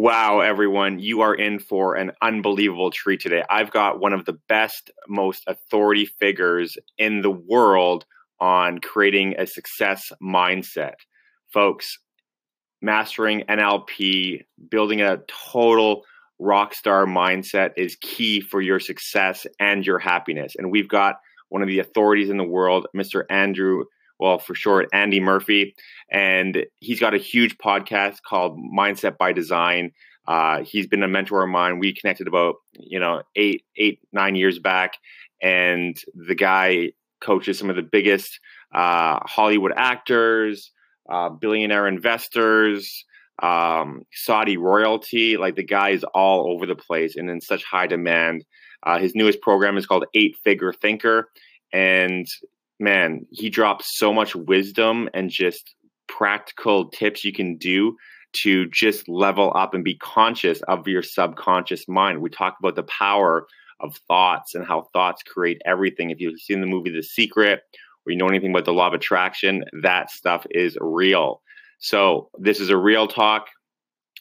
Wow, everyone, you are in for an unbelievable treat today. I've got one of the best, most authority figures in the world on creating a success mindset. Folks, mastering NLP, building a total rock star mindset is key for your success and your happiness. And we've got one of the authorities in the world, Mr. Andrew, well, for short, Andy Murphy. And he's got a huge podcast called Mindset by Design. Uh, he's been a mentor of mine. We connected about, you know, eight, eight, nine years back. And the guy coaches some of the biggest uh, Hollywood actors, uh, billionaire investors, um, Saudi royalty. Like the guy is all over the place and in such high demand. Uh, his newest program is called Eight Figure Thinker. And man, he drops so much wisdom and just practical tips you can do to just level up and be conscious of your subconscious mind. We talk about the power of thoughts and how thoughts create everything. If you've seen the movie The Secret or you know anything about the law of attraction, that stuff is real. So, this is a real talk,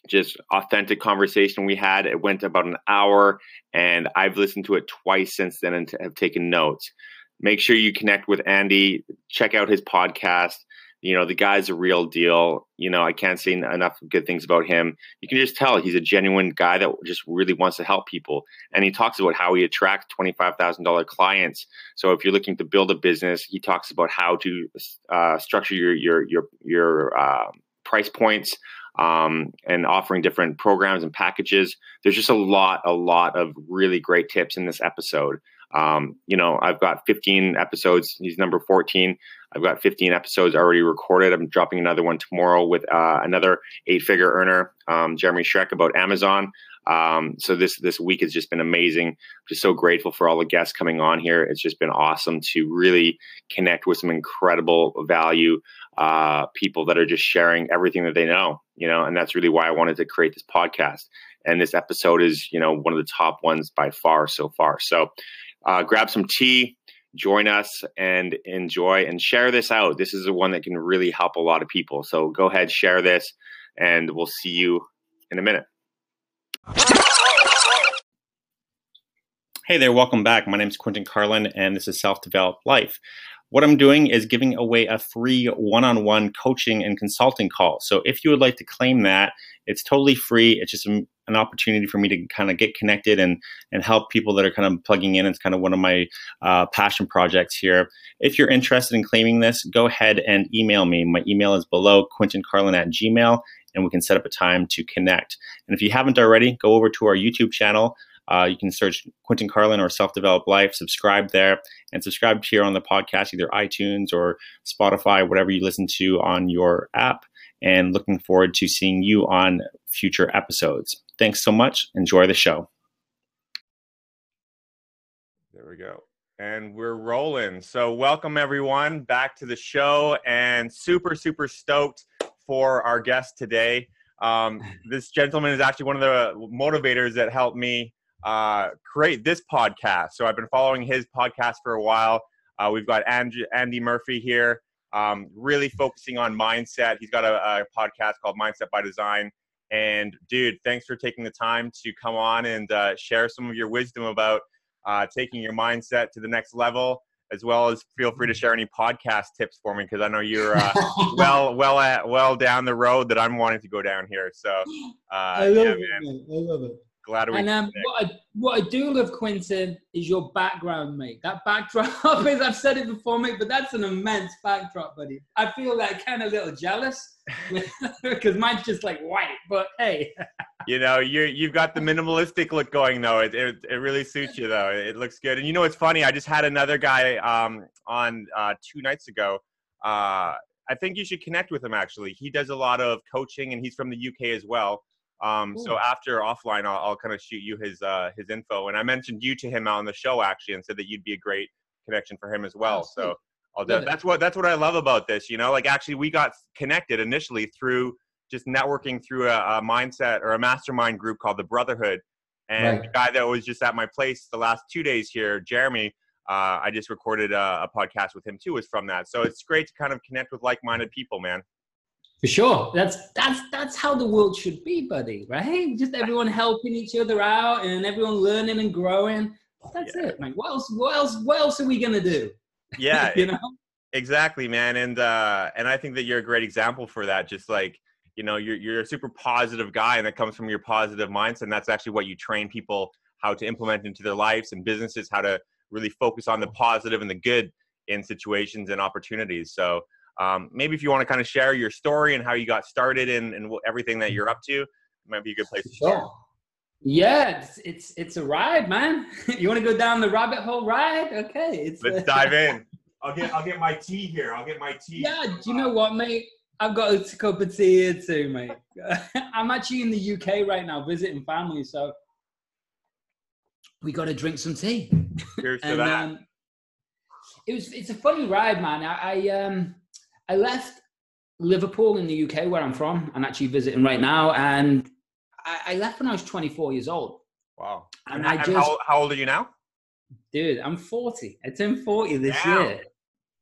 just authentic conversation we had. It went about an hour, and I've listened to it twice since then and have taken notes. Make sure you connect with Andy, check out his podcast. You know the guy's a real deal. You know i can't say enough good things about him. You can just tell he's a genuine guy that just really wants to help people. And he talks about how he attracts $25000 clients. So if you're looking to build a business he talks about how to uh, structure your your your your uh, price points um, and offering different programs and packages. There's just a lot a lot of really great tips in this episode um, you know, I've got 15 episodes. He's number 14. I've got 15 episodes already recorded. I'm dropping another one tomorrow with uh, another eight-figure earner, um, Jeremy Schreck, about Amazon. Um, so this this week has just been amazing. Just so grateful for all the guests coming on here. It's just been awesome to really connect with some incredible value uh, people that are just sharing everything that they know. You know, and that's really why I wanted to create this podcast. And this episode is, you know, one of the top ones by far so far. So uh, grab some tea, join us, and enjoy and share this out. This is the one that can really help a lot of people. So go ahead, share this, and we'll see you in a minute. Hey there, welcome back. My name is Quentin Carlin, and this is Self Developed Life. What I'm doing is giving away a free one on one coaching and consulting call. So if you would like to claim that, it's totally free. It's just an opportunity for me to kind of get connected and and help people that are kind of plugging in. It's kind of one of my uh, passion projects here. If you're interested in claiming this, go ahead and email me. My email is below quentincarlin at gmail, and we can set up a time to connect. And if you haven't already, go over to our YouTube channel. Uh, you can search Quentin Carlin or Self Developed Life, subscribe there, and subscribe here on the podcast, either iTunes or Spotify, whatever you listen to on your app. And looking forward to seeing you on future episodes. Thanks so much. Enjoy the show. There we go. And we're rolling. So, welcome everyone back to the show, and super, super stoked for our guest today. Um, this gentleman is actually one of the motivators that helped me uh, create this podcast. So I've been following his podcast for a while. Uh, we've got Andy, Andy Murphy here, um, really focusing on mindset. He's got a, a, podcast called Mindset by Design. And dude, thanks for taking the time to come on and uh, share some of your wisdom about uh, taking your mindset to the next level, as well as feel free to share any podcast tips for me because I know you're uh, well, well, at, well down the road that I'm wanting to go down here. So, uh, I love yeah, it, man. man. I love it. Glad we. And um, what, I, what I do love, Quentin, is your background, mate. That backdrop is, I've said it before, mate, but that's an immense backdrop, buddy. I feel like kind of a little jealous because mine's just like white, but hey. you know, you you've got the minimalistic look going though. It, it, it really suits you though. It looks good. And you know what's funny? I just had another guy um, on uh, two nights ago. Uh, I think you should connect with him actually. He does a lot of coaching and he's from the UK as well. Um, so after offline, I'll, I'll kind of shoot you his uh, his info. And I mentioned you to him on the show actually, and said that you'd be a great connection for him as well. Oh, so I'll do, that's what that's what I love about this. You know, like actually we got connected initially through just networking through a, a mindset or a mastermind group called the Brotherhood. And right. the guy that was just at my place the last two days here, Jeremy, uh, I just recorded a, a, podcast with him too. Was from that, so it's great to kind of connect with like-minded people, man. For sure. That's that's that's how the world should be, buddy. Right? Just everyone helping each other out and everyone learning and growing. That's yeah. it, man. What else? What else? What else are we gonna do? Yeah, you know. Exactly, man. And uh, and I think that you're a great example for that. Just like you know, you're you're a super positive guy, and that comes from your positive mindset. And that's actually what you train people how to implement into their lives and businesses, how to really focus on the positive and the good in situations and opportunities. So um, maybe if you want to kind of share your story and how you got started and, and everything that you're up to, it might be a good place to start. Sure. Yeah, it's, it's, it's a ride, man. you want to go down the rabbit hole ride? Okay, it's let's dive in. I'll get I'll get my tea here. I'll get my tea. Yeah, do you know what, mate? I've got a cup of tea here too, mate. I'm actually in the UK right now visiting family, so we got to drink some tea. Cheers and, to that. Um, it was it's a funny ride, man. I, I um I left Liverpool in the UK, where I'm from. I'm actually visiting right now, and I, I left when I was 24 years old. Wow! And, and I just how, how, old are you now? Dude, I'm 40. I turned 40 this Damn. year.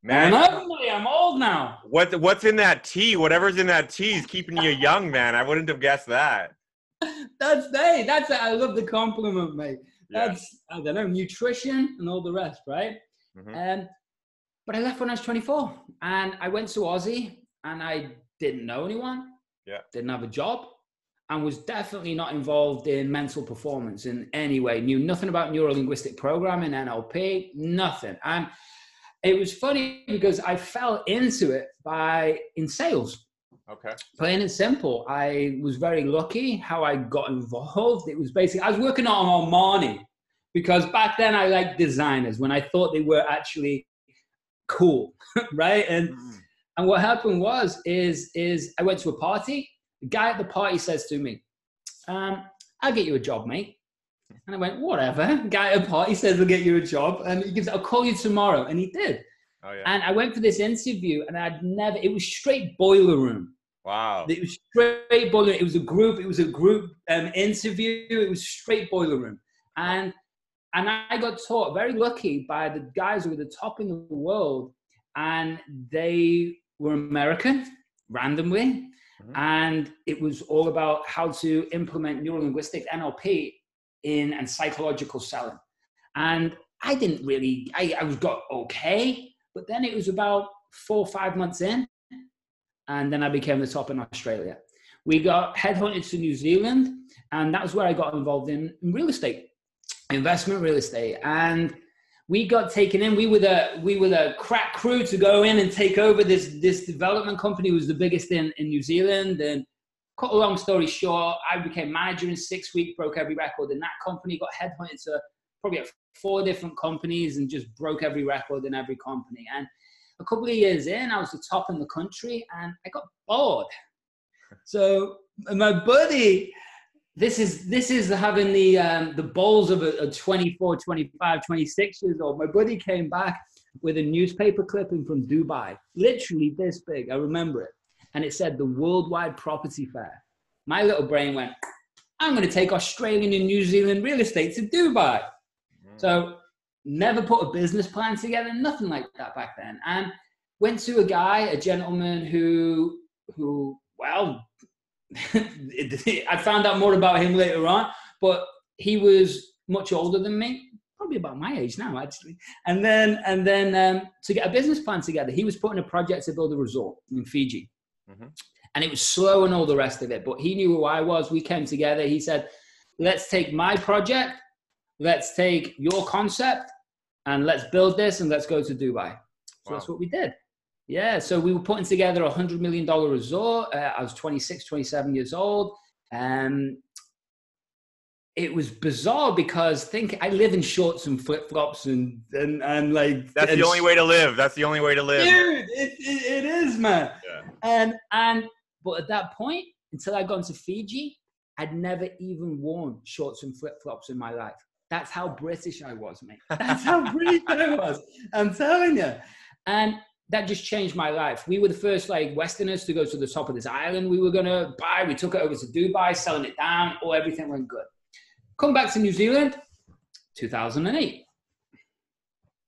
Man, I'm old now. What what's in that tea? Whatever's in that tea is keeping you young, man. I wouldn't have guessed that. that's hey, that's I love the compliment, mate. That's yeah. I don't know nutrition and all the rest, right? Mm-hmm. Um, but I left when I was 24 and I went to Aussie and I didn't know anyone. Yeah. Didn't have a job and was definitely not involved in mental performance in any way. Knew nothing about neurolinguistic programming, NLP, nothing. And it was funny because I fell into it by in sales. Okay. Plain and simple. I was very lucky how I got involved. It was basically I was working on Armani because back then I liked designers when I thought they were actually cool, right? And mm-hmm. and what happened was is is I went to a party. The guy at the party says to me, um, "I'll get you a job, mate." And I went, "Whatever." Guy at a party says, "I'll get you a job," and he gives, "I'll call you tomorrow," and he did. Oh, yeah. And I went for this interview, and I'd never. It was straight boiler room. Wow. It was straight boiler. It was a group. It was a group um, interview. It was straight boiler room, and and I got taught, very lucky, by the guys who were the top in the world, and they were American randomly. Mm-hmm. And it was all about how to implement neurolinguistic NLP in and psychological selling. And I didn't really, I, I was got okay, but then it was about four or five months in, and then I became the top in Australia. We got headhunted to New Zealand, and that was where I got involved in real estate investment real estate. And we got taken in. We were the we were the crack crew to go in and take over this this development company. It was the biggest in, in New Zealand. And cut a long story short, I became manager in six weeks, broke every record in that company, got headhunted to probably four different companies and just broke every record in every company. And a couple of years in, I was the top in the country and I got bored. So my buddy this is this is having the um, the balls of a, a 24 25 26 years old. My buddy came back with a newspaper clipping from dubai. Literally this big. I remember it. And it said the worldwide property fair. My little brain went i'm going to take australian and new zealand real estate to dubai. Mm. so never put a business plan together nothing like that back then. And went to a guy a gentleman who who well I found out more about him later on, but he was much older than me, probably about my age now, actually. And then, and then um, to get a business plan together, he was putting a project to build a resort in Fiji. Mm-hmm. And it was slow and all the rest of it, but he knew who I was. We came together. He said, let's take my project, let's take your concept, and let's build this and let's go to Dubai. So wow. that's what we did. Yeah, so we were putting together a $100 million resort. Uh, I was 26, 27 years old. Um, it was bizarre because think I live in shorts and flip flops and, and and like that's and, the only way to live. That's the only way to live, dude. It, it, it is, man. Yeah. And and but at that point, until I got to Fiji, I'd never even worn shorts and flip flops in my life. That's how British I was, mate. That's how British I was. I'm telling you. And that just changed my life. We were the first like Westerners to go to the top of this island we were gonna buy. We took it over to Dubai, selling it down. All everything went good. Come back to New Zealand, 2008.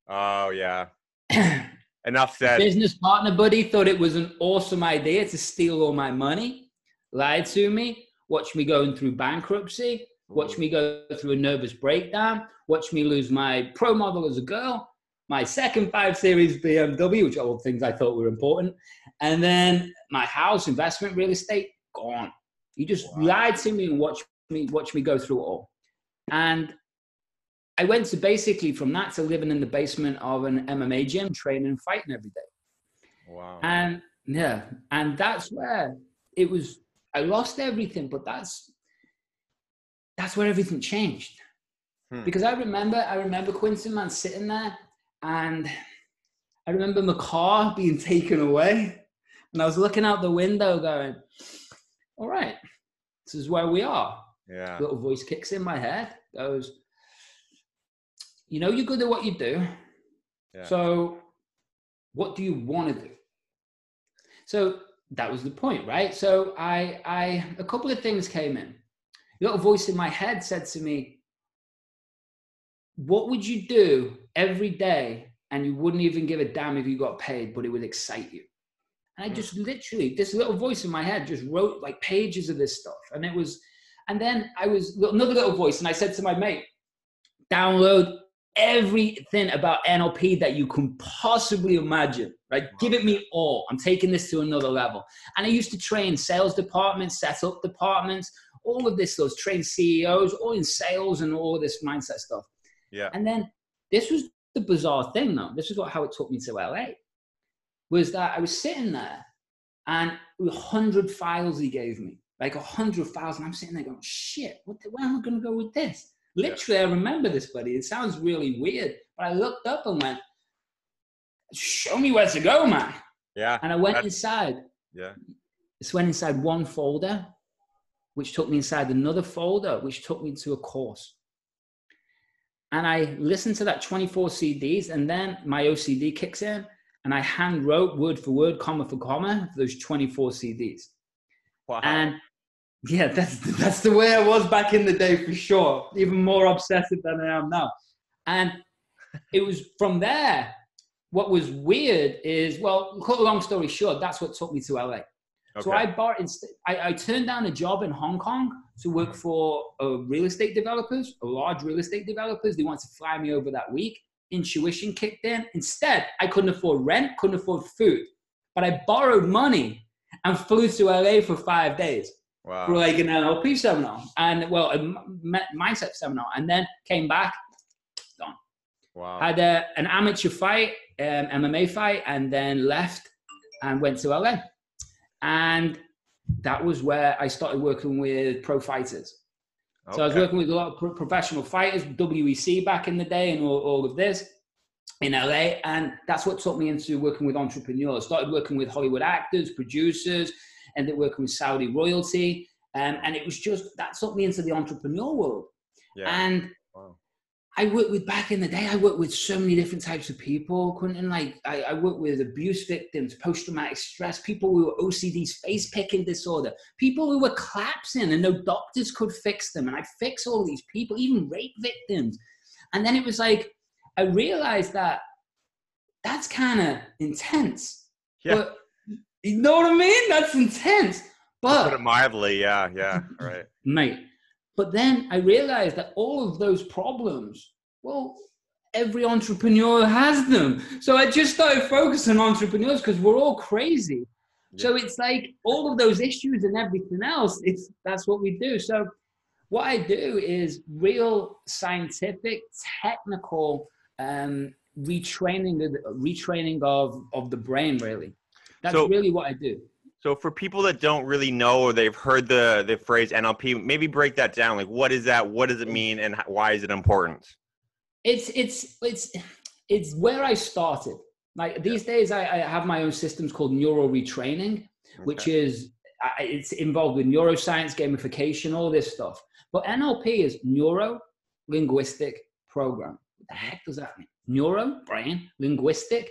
Oh yeah. Enough said. Business partner buddy thought it was an awesome idea to steal all my money, lied to me, watched me going through bankruptcy, watched me go through a nervous breakdown, watched me lose my pro model as a girl, my second 5 Series BMW, which are all things I thought were important, and then my house, investment, real estate, gone. He just wow. lied to me and watched me watch me go through it all. And I went to basically from that to living in the basement of an MMA gym, training and fighting every day. Wow. And yeah, and that's where it was. I lost everything, but that's that's where everything changed. Hmm. Because I remember, I remember Quentin man sitting there, and I remember my car being taken away, and I was looking out the window, going, "All right, this is where we are." Yeah. Little voice kicks in my head, goes, "You know, you're good at what you do. Yeah. So, what do you want to do?" So that was the point, right? So I, I, a couple of things came in little voice in my head said to me, What would you do every day and you wouldn't even give a damn if you got paid, but it would excite you? And I hmm. just literally, this little voice in my head just wrote like pages of this stuff. And it was, and then I was another little voice, and I said to my mate, download everything about NLP that you can possibly imagine, right? Give it me all. I'm taking this to another level. And I used to train sales departments, set up departments, all of this, those trained CEOs, all in sales and all this mindset stuff. Yeah. And then this was the bizarre thing, though. This is what how it took me to LA. Was that I was sitting there and a hundred files he gave me, like a hundred files, and I'm sitting there going, "Shit, what the, where am I going to go with this?" Literally, yeah. I remember this, buddy. It sounds really weird, but I looked up and went, "Show me where to go, man." Yeah. And I went inside. Yeah. Just went inside one folder which took me inside another folder, which took me to a course. And I listened to that 24 CDs, and then my OCD kicks in, and I hand wrote word for word, comma for comma, those 24 CDs. Wow. And yeah, that's that's the way I was back in the day for sure. Even more obsessive than I am now. And it was from there. What was weird is, well, cut a long story short, that's what took me to LA. Okay. So I bought, I, I turned down a job in Hong Kong to work mm-hmm. for uh, real estate developers, a large real estate developers. They wanted to fly me over that week. Intuition kicked in. Instead, I couldn't afford rent, couldn't afford food, but I borrowed money and flew to LA for five days wow. for like an NLP seminar and well, a mindset seminar, and then came back. Done. Wow. Had a, an amateur fight, um, MMA fight, and then left and went to LA. And that was where I started working with pro fighters. Okay. So I was working with a lot of pro- professional fighters, WEC back in the day, and all, all of this in LA. And that's what took me into working with entrepreneurs. Started working with Hollywood actors, producers, ended then working with Saudi royalty. Um, and it was just that took me into the entrepreneur world. Yeah. And I worked with back in the day. I worked with so many different types of people. Quentin, like I, I worked with abuse victims, post-traumatic stress, people who were OCD's face picking disorder, people who were collapsing and no doctors could fix them. And I fix all these people, even rape victims. And then it was like I realized that that's kind of intense. Yeah. But you know what I mean? That's intense. But put it mildly, yeah, yeah, right. Mate, but then I realized that all of those problems, well, every entrepreneur has them. So I just started focusing on entrepreneurs because we're all crazy. Yeah. So it's like all of those issues and everything else, it's that's what we do. So what I do is real scientific, technical um, retraining, retraining of, of the brain, really. That's so, really what I do. So for people that don't really know or they've heard the the phrase NLP, maybe break that down. Like, what is that? What does it mean, and why is it important? It's it's it's it's where I started. Like these days, I, I have my own systems called neuro retraining, okay. which is it's involved with neuroscience, gamification, all this stuff. But NLP is neuro linguistic program. What the heck does that mean? Neuro, brain, linguistic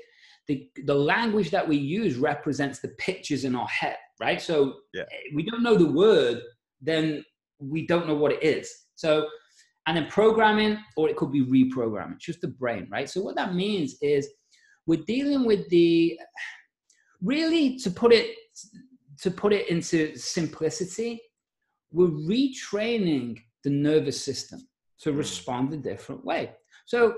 the, the language that we use represents the pictures in our head, right? So yeah. we don't know the word, then we don't know what it is. So, and then programming, or it could be reprogramming, just the brain, right? So what that means is we're dealing with the really to put it to put it into simplicity, we're retraining the nervous system to hmm. respond a different way. So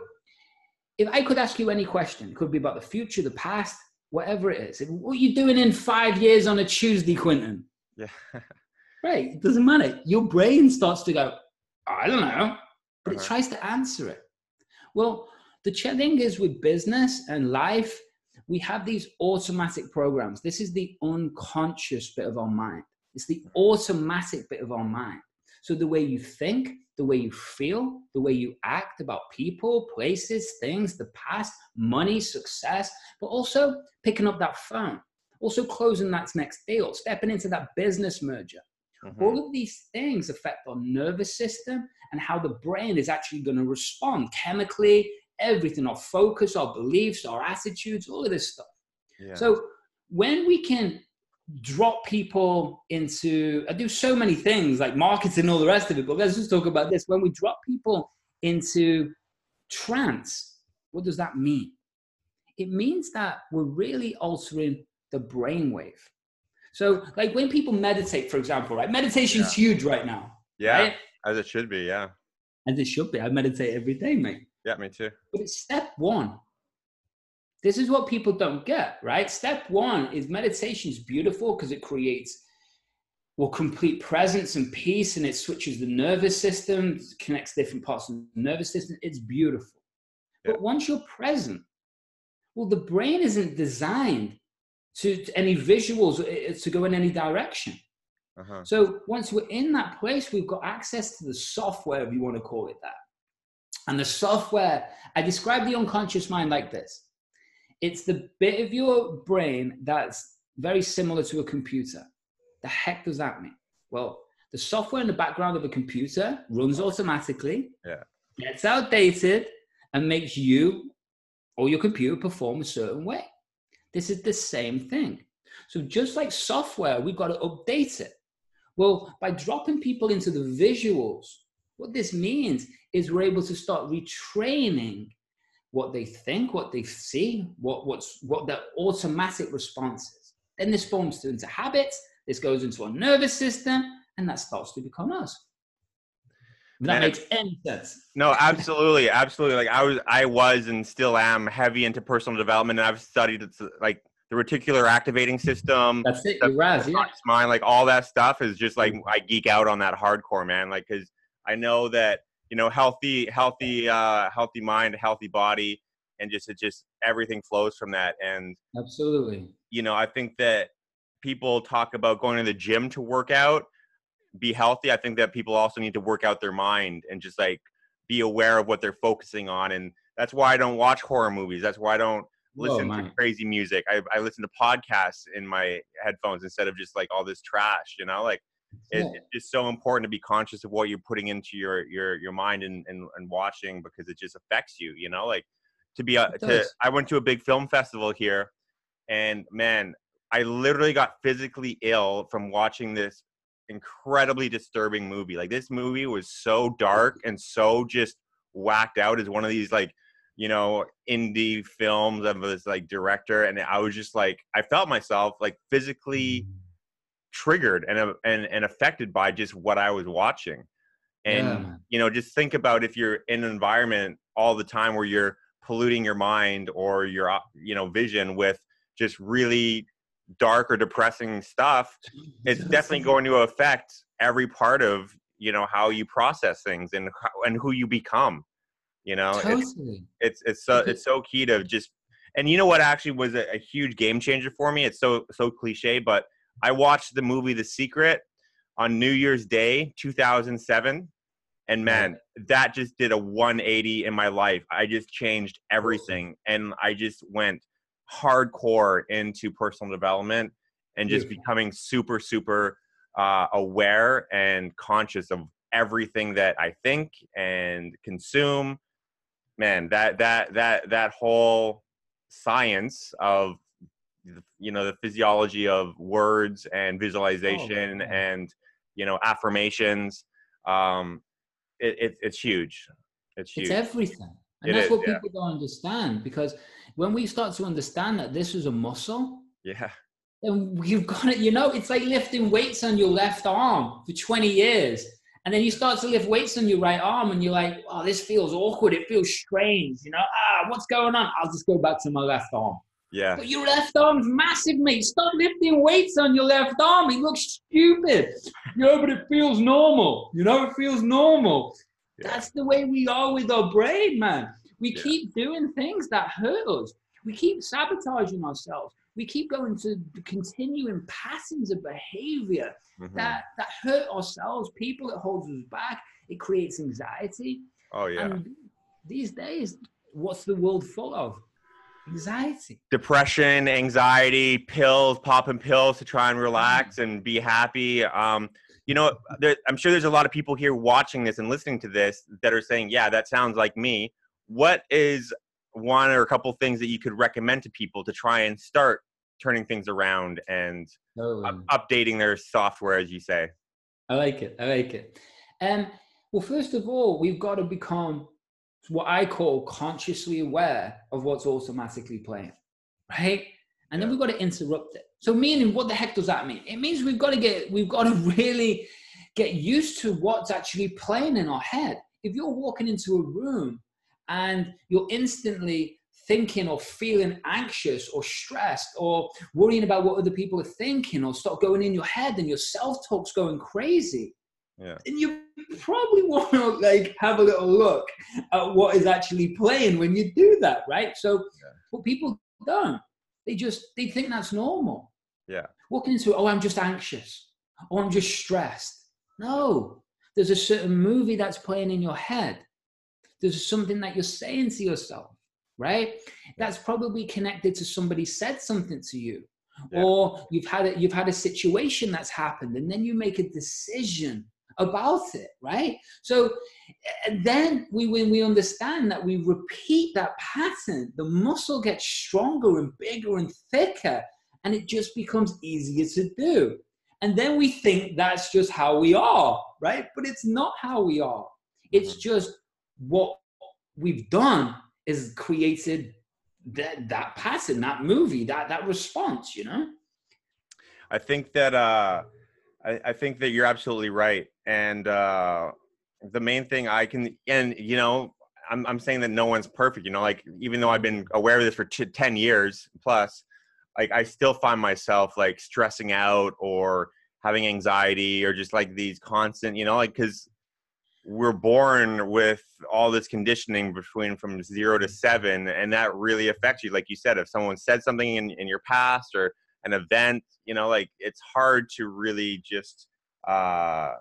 if I could ask you any question, it could be about the future, the past, whatever it is. What are you doing in five years on a Tuesday, Quentin? Yeah. right. It doesn't matter. Your brain starts to go, I don't know, but uh-huh. it tries to answer it. Well, the thing is with business and life, we have these automatic programs. This is the unconscious bit of our mind. It's the automatic bit of our mind. So the way you think, the way you feel, the way you act about people, places, things, the past, money, success, but also picking up that phone, also closing that next deal, stepping into that business merger. Mm-hmm. All of these things affect our nervous system and how the brain is actually going to respond chemically, everything, our focus, our beliefs, our attitudes, all of this stuff. Yeah. So when we can drop people into, I do so many things like marketing, all the rest of it, but let's just talk about this. When we drop people into trance, what does that mean? It means that we're really altering the brainwave. So, like when people meditate, for example, right? Meditation's yeah. huge right now. Yeah, right? as it should be. Yeah, as it should be. I meditate every day, mate. Yeah, me too. But it's step one. This is what people don't get, right? Step one is meditation is beautiful because it creates well complete presence and peace, and it switches the nervous system, connects different parts of the nervous system. It's beautiful. Yeah. But once you're present, well, the brain isn't designed to, to any visuals uh, uh, to go in any direction. Uh-huh. So once we're in that place, we've got access to the software, if you want to call it that. And the software, I describe the unconscious mind like this it's the bit of your brain that's very similar to a computer. The heck does that mean? Well, the software in the background of a computer runs automatically, yeah. gets outdated, and makes you or your computer perform a certain way. This is the same thing. So just like software, we've got to update it. Well, by dropping people into the visuals, what this means is we're able to start retraining what they think, what they see, what what's what their automatic responses. Then this forms into habits. This goes into our nervous system, and that starts to become us. that and makes any sense. No, absolutely, absolutely. Like I was, I was, and still am heavy into personal development, and I've studied it's like the reticular activating system. That's it. You're right. Yeah. Mind, like all that stuff is just like mm. I geek out on that hardcore, man. Like because I know that you know healthy healthy uh healthy mind healthy body and just it just everything flows from that. And absolutely. you know i think that people talk about going to the gym to work out be healthy. I think that people also need to work out their mind and just like be aware of what they're focusing on. And that's why i don't watch horror movies. That's why i don't listen Whoa, to crazy music. I, I listen to podcasts in my headphones instead of just like all this trash you know? Like it, yeah. it's so important to be conscious of what you're putting into your your your mind and, and and watching because it just affects you you know like to be uh, a, to i went to a big film festival here and man i literally got physically ill from watching this incredibly disturbing movie like this movie was so dark and so just whacked out as one of these like you know indie films of this like director and i was just like i felt myself like physically triggered and uh, and and affected by just what I was watching. And yeah. you know, just think about if you're in an environment all the time where you're polluting your mind or your uh, you know vision with just really dark or depressing stuff, it's definitely going to affect every part of you know how you process things and and who you become. You know, totally. it's it's it's so, it's so key to just and you know what actually was a, a huge game changer for me. It's so so cliche, but I watched the movie The Secret on New Year's Day 2007 and man that just did a 180 in my life. I just changed everything and i just went hardcore into personal development and just becoming super super uh, aware and conscious of everything that i think and consume. Man that that that that whole science of you know the physiology of words and visualization oh, and you know affirmations um it, it, it's huge it's huge it's everything and it that's is, what people yeah. don't understand because when we start to understand that this is a muscle, yeah, and you've got it. You know, it's like lifting weights on your left arm for 20 years. And then you start to lift weights on your right arm and you're like, oh, this feels awkward. It feels strange. You know, ah, what's going on? I'll just go back to my left arm. Yeah. But your left arm's massive, mate. Stop lifting weights on your left arm. It looks stupid. No, but it feels normal. You know, it feels normal. Yeah. That's the way we are with our brain, man. We yeah. keep doing things that hurt us. We keep sabotaging ourselves we keep going to continuing patterns of behavior mm-hmm. that that hurt ourselves people it holds us back it creates anxiety oh yeah and these days what's the world full of anxiety depression anxiety pills popping pills to try and relax and be happy um, you know there, i'm sure there's a lot of people here watching this and listening to this that are saying yeah that sounds like me what is one or a couple things that you could recommend to people to try and start turning things around and updating their software, as you say. I like it. I like it. And um, well, first of all, we've got to become what I call consciously aware of what's automatically playing, right? And then we've got to interrupt it. So, meaning, what the heck does that mean? It means we've got to get, we've got to really get used to what's actually playing in our head. If you're walking into a room and you're instantly thinking or feeling anxious or stressed or worrying about what other people are thinking or start going in your head and your self-talk's going crazy yeah. and you probably want to like have a little look at what is actually playing when you do that right so yeah. what people don't they just they think that's normal yeah walking into oh i'm just anxious or i'm just stressed no there's a certain movie that's playing in your head there's something that you're saying to yourself right? That's probably connected to somebody said something to you. Yeah. Or you've had a, you've had a situation that's happened, and then you make a decision about it, right? So then we when we understand that we repeat that pattern, the muscle gets stronger and bigger and thicker, and it just becomes easier to do. And then we think that's just how we are, right? But it's not how we are. It's mm-hmm. just what we've done is created that that pattern, that movie, that that response, you know? I think that uh I, I think that you're absolutely right. And uh the main thing I can and you know, I'm I'm saying that no one's perfect, you know, like even though I've been aware of this for t- 10 years plus, like I still find myself like stressing out or having anxiety or just like these constant, you know, like cuz we're born with all this conditioning between from zero to seven and that really affects you. Like you said if someone said something in, in your past or an event you know like it's hard to really just uh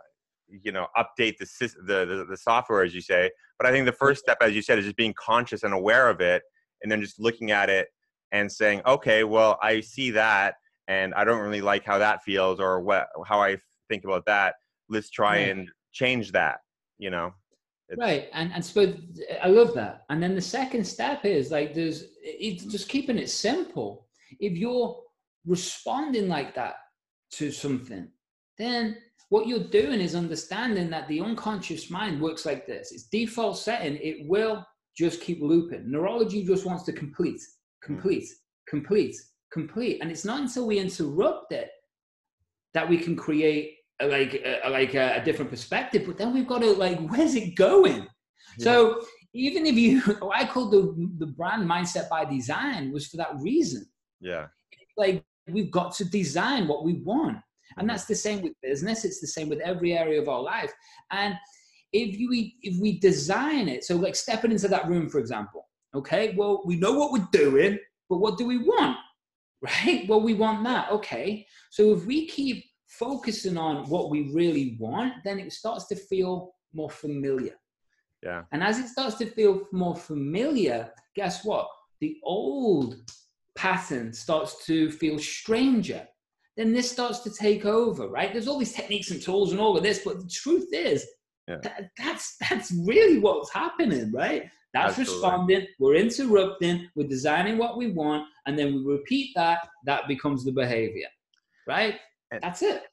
you know update the, the the the software as you say but i think the first step as you said is just being conscious and aware of it and then just looking at it and saying okay well i see that and i don't really like how that feels or what how i think about that. Let's try and change that you know? Right and and so i love that. And then the second step is like there's it's just keeping it simple. If you're responding like that to something then what you're doing is understanding that the unconscious mind works like this. Its default setting. It will just keep looping. Neurology just wants to complete complete complete complete. And it's not until we interrupt it that we can create like uh, like a, a, different perspective but then we've got to like where's it going? Yeah. so even if you i call the the brand mindset by design was for that reason. Yeah. Like we've got to design what we want and that's the same with business it's the same with every area of our life and if you if we design it so like stepping into that room for example okay well we know what we're doing but what do we want right well we want that okay so if we keep focusing on what we really want, then it starts to feel more familiar. Yeah. And as it starts to feel more familiar, guess what? The old pattern starts to feel stranger. Then this starts to take over, right? There's all these techniques and tools and all of this, but the truth is, yeah. that, that's that's really what's happening, right? That's Absolutely. responding. We're interrupting. We're designing what we want, and then we repeat that. That becomes the behavior, right? And, That's it.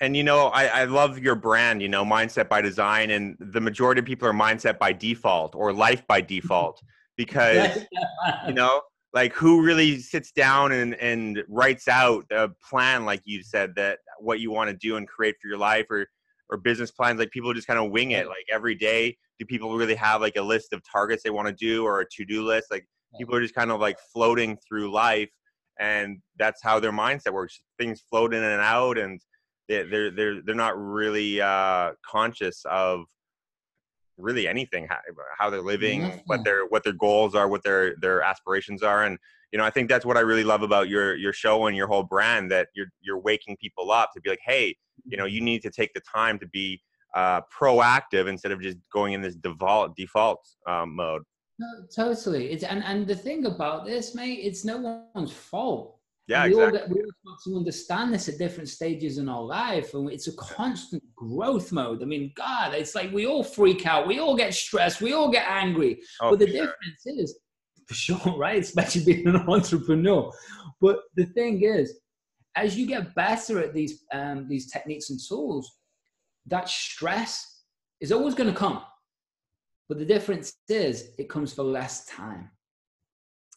And you know, I, I love your brand, you know, mindset by design. And the majority of people are mindset by default or life by default because, you know, like who really sits down and and writes out a plan like you said that what you want to do and create for your life or or business plans? Like people just kind of wing it. Like every day do people really have like a list of targets they want to do or a to-do list? Like people are just kind of like floating through life and that's how their mindset works. Things float in and out and they're they're they're not really uh conscious of really anything how, how they're living mm-hmm. what their what their goals are what their their aspirations are and you know i think that's what i really love about your your show and your whole brand that you're you're waking people up to be like hey you know you need to take the time to be uh, proactive instead of just going in this default default um, mode no, totally it's and and the thing about this mate it's no one's fault yeah, we exactly. all get, we all to understand this at different stages in our life, and it's a constant growth mode. I mean, God, it's like we all freak out, we all get stressed, we all get angry. Oh, but the sure. difference is, for sure, right? Especially being an entrepreneur. But the thing is, as you get better at these um, these techniques and tools, that stress is always going to come. But the difference is, it comes for less time.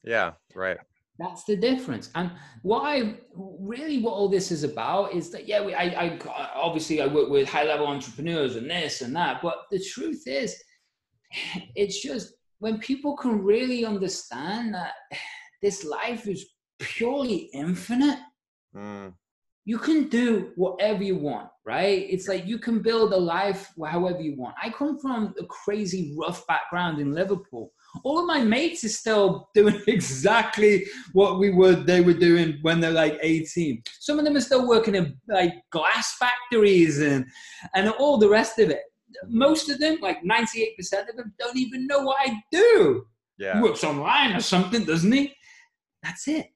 Yeah, right. That's the difference. And what I really, what all this is about is that, yeah, we, I, I obviously I work with high level entrepreneurs and this and that, but the truth is, it's just when people can really understand that this life is purely infinite, mm. you can do whatever you want, right? It's like you can build a life however you want. I come from a crazy rough background in Liverpool all of my mates are still doing exactly what we were they were doing when they're like 18 some of them are still working in like glass factories and and all the rest of it. Most of them like 98% of them don't even know what i do. Yeah. Works online or something doesn't he? That's it.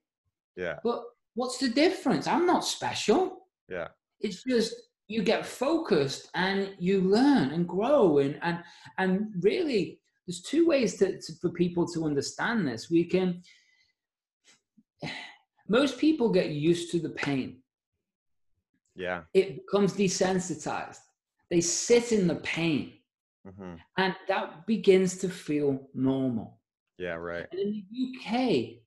Yeah. But what's the difference? I'm not special. Yeah. It's just you get focused and you learn and grow and and and really there's two ways to, to, for people to understand this. We can, most people get used to the pain. Yeah. It becomes desensitized. They sit in the pain. Mm-hmm. And that begins to feel normal. Yeah, right. And in the UK,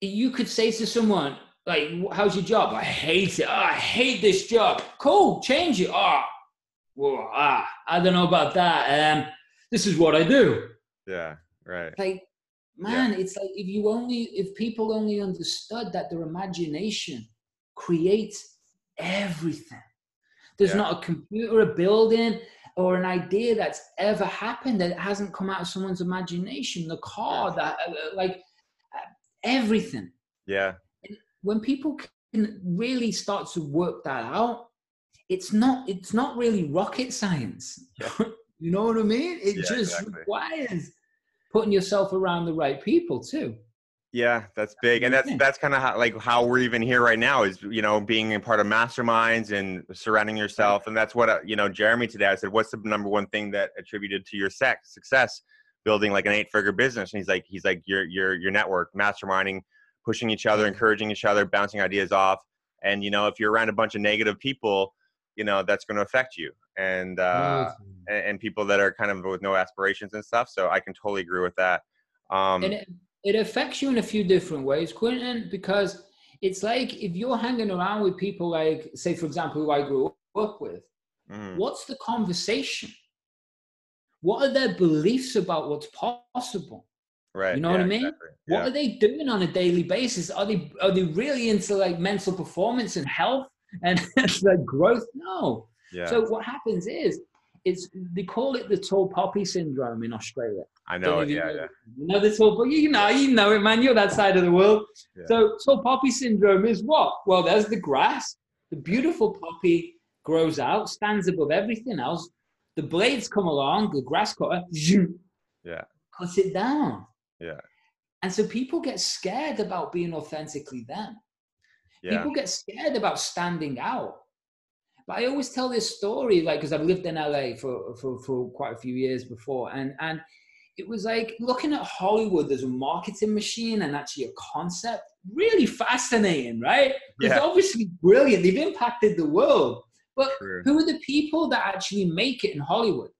you could say to someone, like, how's your job? I hate it. Oh, I hate this job. Cool, change it. Oh, well, ah, I don't know about that. Um, this is what I do. Yeah, right. Like, man, yeah. it's like if you only, if people only understood that their imagination creates everything. There's yeah. not a computer, a building, or an idea that's ever happened that hasn't come out of someone's imagination. The car, that, uh, uh, like, uh, everything. Yeah. And when people can really start to work that out, it's not it's not really rocket science. Yeah. You know what I mean? It yeah, just exactly. requires putting yourself around the right people too. Yeah, that's big, and that's that's kind of how, like how we're even here right now is you know being a part of masterminds and surrounding yourself, and that's what uh, you know. Jeremy today, I said, "What's the number one thing that attributed to your sex success building like an eight-figure business?" And he's like, "He's like your your your network, masterminding, pushing each other, encouraging each other, bouncing ideas off, and you know if you're around a bunch of negative people, you know that's going to affect you and uh, and, and, people that are kind of with no aspirations and stuff. So I can totally agree with that. Um, and it, it affects you in a few different ways, Quentin, because it's like if you're hanging around with people like, say, for example, who I grew up with, mm. what's the conversation? What are their beliefs about what's possible? Right. You know yeah, what I mean? Exactly. What are they doing on a daily basis? Are they are they really into like mental performance and health and it's like growth? No. Yeah. So what happens is, it's they call it the tall poppy syndrome in Australia. I know it. Yeah, know, yeah. You know the tall poppy. You know, you know it, man. You're that side of the world. Yeah. So tall poppy syndrome is what? Well, there's the grass. The beautiful poppy grows out, stands above everything else. The blades come along. The grass cutter. Yeah. Cuts it down. Yeah. And so people get scared about being authentically them. Yeah. People get scared about standing out. But I always tell this story, like, because I've lived in LA for, for, for quite a few years before. And, and it was like looking at Hollywood as a marketing machine and actually a concept, really fascinating, right? It's yeah. obviously brilliant. They've impacted the world. But True. who are the people that actually make it in Hollywood?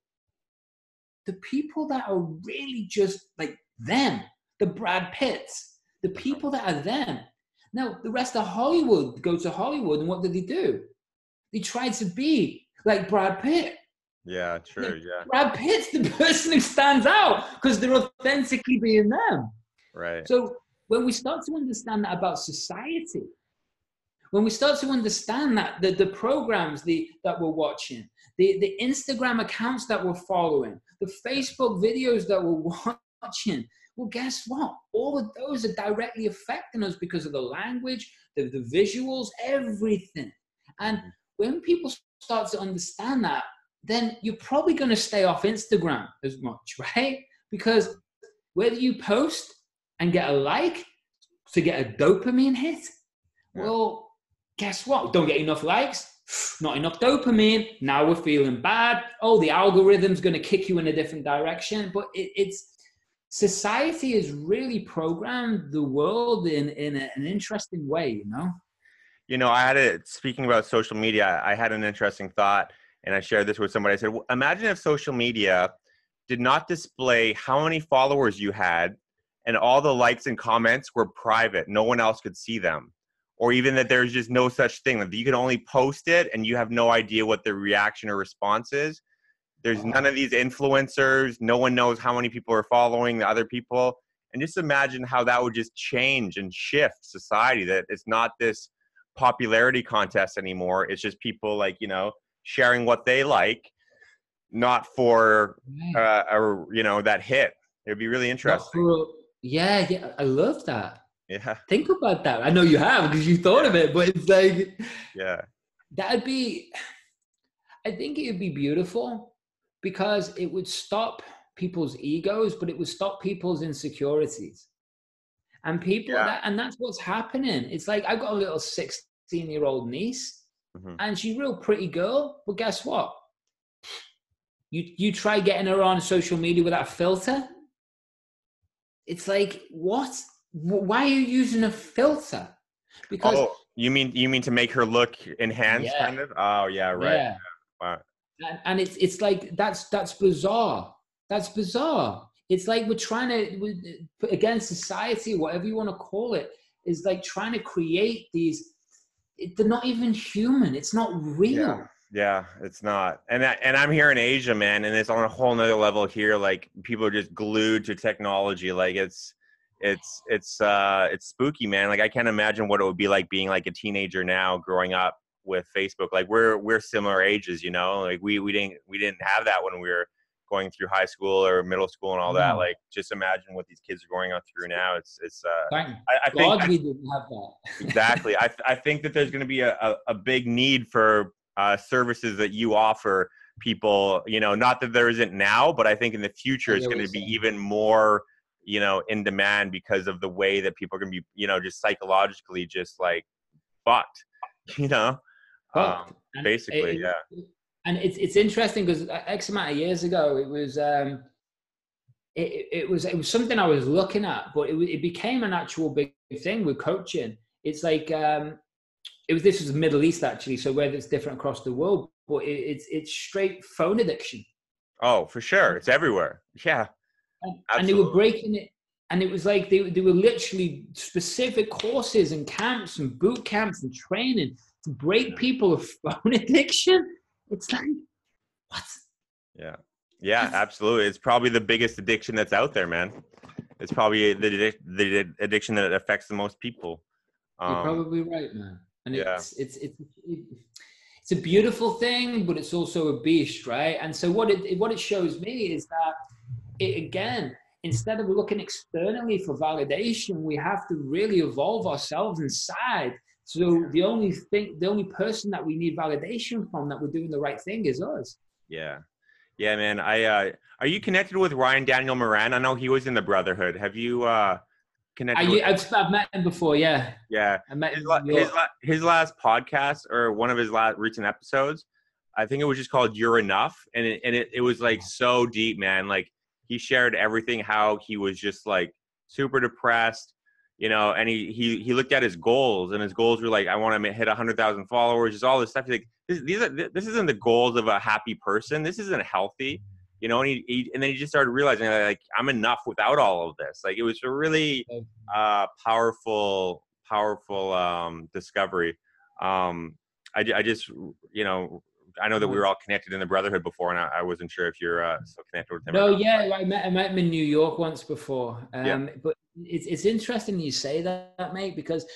The people that are really just like them, the Brad Pitts, The uh-huh. people that are them. Now, the rest of Hollywood go to Hollywood, and what do they do? They try to be like Brad Pitt. Yeah, true. Yeah. Brad Pitt's the person who stands out because they're authentically being them. Right. So when we start to understand that about society, when we start to understand that the, the programs the, that we're watching, the, the Instagram accounts that we're following, the Facebook videos that we're watching, well, guess what? All of those are directly affecting us because of the language, the, the visuals, everything. And mm-hmm. when people start to understand that, then you're probably going to stay off Instagram as much, right? Because whether you post and get a like to get a dopamine hit, well, guess what? Don't get enough likes, not enough dopamine. Now we're feeling bad. Oh, the algorithm's going to kick you in a different direction. But it, it's society has really programmed the world in in a, an interesting way. You know. You know, I had it. Speaking about social media, I had an interesting thought, and I shared this with somebody. I said, well, "Imagine if social media did not display how many followers you had." And all the likes and comments were private. No one else could see them or even that there's just no such thing that you can only post it and you have no idea what the reaction or response is there's none of these influencers. No one knows how many people are following the other people. And just imagine how that would just change and shift society that it's not this popularity contest anymore. It's just people like you know sharing what they like not for uh, a you know that hit. It would be really interesting. Yeah yeah i love that. Yeah. Think about that. I know you have because you thought of it, but it's like, yeah, that'd be. I think it would be beautiful because it would stop people's egos, but it would stop people's insecurities. And people, yeah. that, and that's what's happening. It's like I've got a little 16 year old niece, mm-hmm. and she's a real pretty girl. But guess what? You you try getting her on social media without a filter. It's like what? why are you using a filter? Because oh, you mean you mean to make her look enhanced, yeah. kind of? Oh yeah, right. Yeah. Wow. And, and it's it's like that's that's bizarre. That's bizarre. It's like we're trying to again society, whatever you want to call it, is like trying to create these. They're not even human. It's not real. Yeah. Yeah, it's not. And and I'm here in Asia, man, and it's on a whole nother level here. Like people are just glued to technology. Like it's it's it's uh it's spooky man like i can't imagine what it would be like being like a teenager now growing up with facebook like we're we're similar ages you know like we we didn't we didn't have that when we were going through high school or middle school and all that mm. like just imagine what these kids are going on through now it's it's uh I, I think I, we didn't have that. Exactly i i think that there's going to be a, a, a big need for uh services that you offer people you know not that there isn't now but i think in the future it's going to be even more you know in demand because of the way that people are gonna be you know just psychologically just like fucked you know um, basically it, yeah and it's it's interesting because x amount of years ago it was um it, it was it was something I was looking at, but it, it became an actual big thing with coaching. It's like um, it was this was the Middle East actually, so whether it's different across the world, but it, it's it's straight phone addiction. Oh, for sure, it's everywhere. Yeah, and, and, they were breaking it and it was like they, they were literally specific courses and camps and boot camps and training to break people of phone addiction? It's like what? Yeah. Yeah absolutely. It's probably the biggest addiction that's out there man. It's probably the, the addiction that affects the most people. Um, you're probably right man. And yeah. it's, it's it's it's a beautiful thing but it's also a beast right? And so what it what it shows me is that it, again, instead of looking externally for validation, we have to really evolve ourselves inside. So the only thing, the only person that we need validation from that we're doing the right thing is us. Yeah. Yeah, man. I uh are you connected with Ryan Daniel Moran? I know he was in the Brotherhood. Have you uh connected? I, have I've met him before. Yeah. Yeah. I met his, his, his last podcast or one of his last recent episodes. I think it was just called "You're Enough," and it, and it, it was like so deep, man. Like he shared everything how he was just like super depressed you know and he he he looked at his goals and his goals were like i want to hit 100000 followers just all this stuff He's like this, these are this isn't the goals of a happy person this isn't healthy you know, and he, he, and then he just started realizing like I'm enough without all of this. Like it was a really uh, powerful, powerful um, discovery. Um, I, I just, you know, I know that we were all connected in the brotherhood before, and I, I wasn't sure if you're uh, still connected with him. No, yeah, I met, I met him in New York once before. Um, yeah. But it's it's interesting you say that, mate, because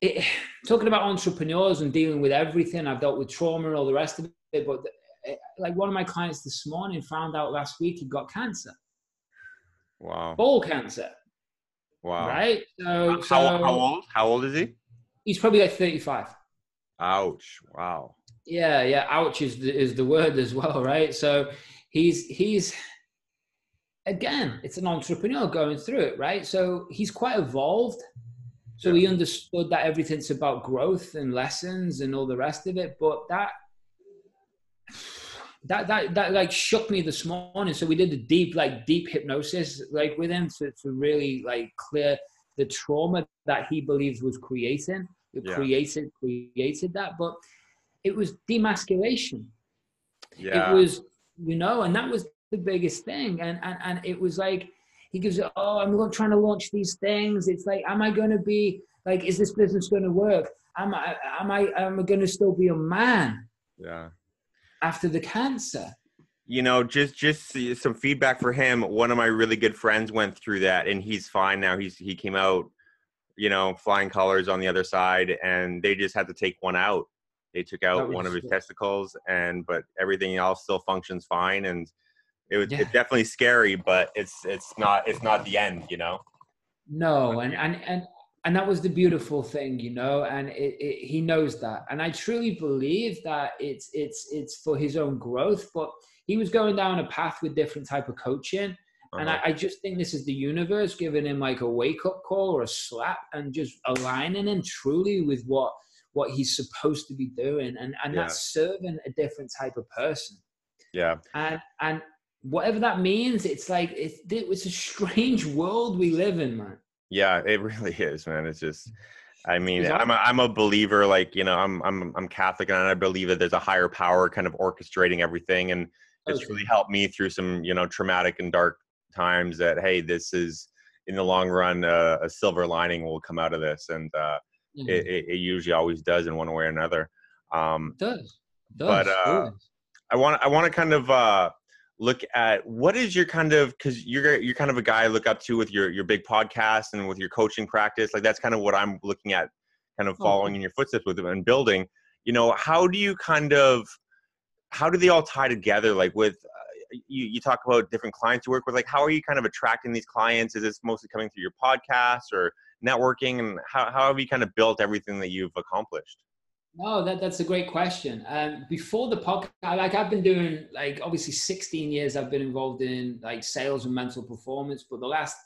it, talking about entrepreneurs and dealing with everything, I've dealt with trauma and all the rest of it. But eh, like one of my clients this morning found out last week he got cancer. Wow. Ball cancer. Wow. Right. So how, so, how old? How old is he? He's probably like thirty-five. Ouch! Wow. Yeah, yeah. Ouch is the, is the word as well, right? So he's he's again, it's an entrepreneur going through it, right? So he's quite evolved. So yeah. he understood that everything's about growth and lessons and all the rest of it. But that that that that like shook me this morning. So we did a deep, like deep hypnosis, like with him to, to really like clear the trauma that he believes was creating. It yeah. created created that, but it was demasculation. Yeah. It was, you know, and that was the biggest thing. And and and it was like he goes, Oh, I'm trying to launch these things. It's like, am I gonna be like, is this business gonna work? Am I am I am I gonna still be a man? Yeah. After the cancer. You know, just just some feedback for him. One of my really good friends went through that and he's fine now. He's he came out, you know, flying colors on the other side and they just had to take one out they took out one of his testicles, and but everything else still functions fine. And it was yeah. it's definitely scary, but it's it's not it's not the end, you know. No, and and and and that was the beautiful thing, you know. And it, it, he knows that, and I truly believe that it's it's it's for his own growth. But he was going down a path with different type of coaching. Uh-huh. And I, I, just think this is the universe giving him like a wake up call or a slap and just aligning him truly with what what he's supposed to be doing and and yeah. that's serving a different type of person yeah and and whatever that means it's like it's it's a strange world we live in man yeah it really is man it's just I mean, I'm a, I'm a believer, like, you know, I'm, I'm, I'm Catholic and I believe that there's a higher power kind of orchestrating everything. And it's okay. really helped me through some, you know, traumatic and dark times that, Hey, this is in the long run, uh, a silver lining will come out of this. And, uh, Mm-hmm. It, it, it, usually always does in one way or another. Um, it does. It does. But uh, I want I want to kind of uh, look at what is your kind of because you're you're kind of a guy I look up to with your your big podcast and with your coaching practice. Like that's kind of what I'm looking at, kind of oh, following in your footsteps with and building. You know, how do you kind of how do they all tie together? Like with uh, you, you talk about different clients you work with. Like how are you kind of attracting these clients? Is this mostly coming through your podcast or networking and how, how have you kind of built everything that you've accomplished no that, that's a great question um, before the podcast like i've been doing like obviously 16 years i've been involved in like sales and mental performance but the last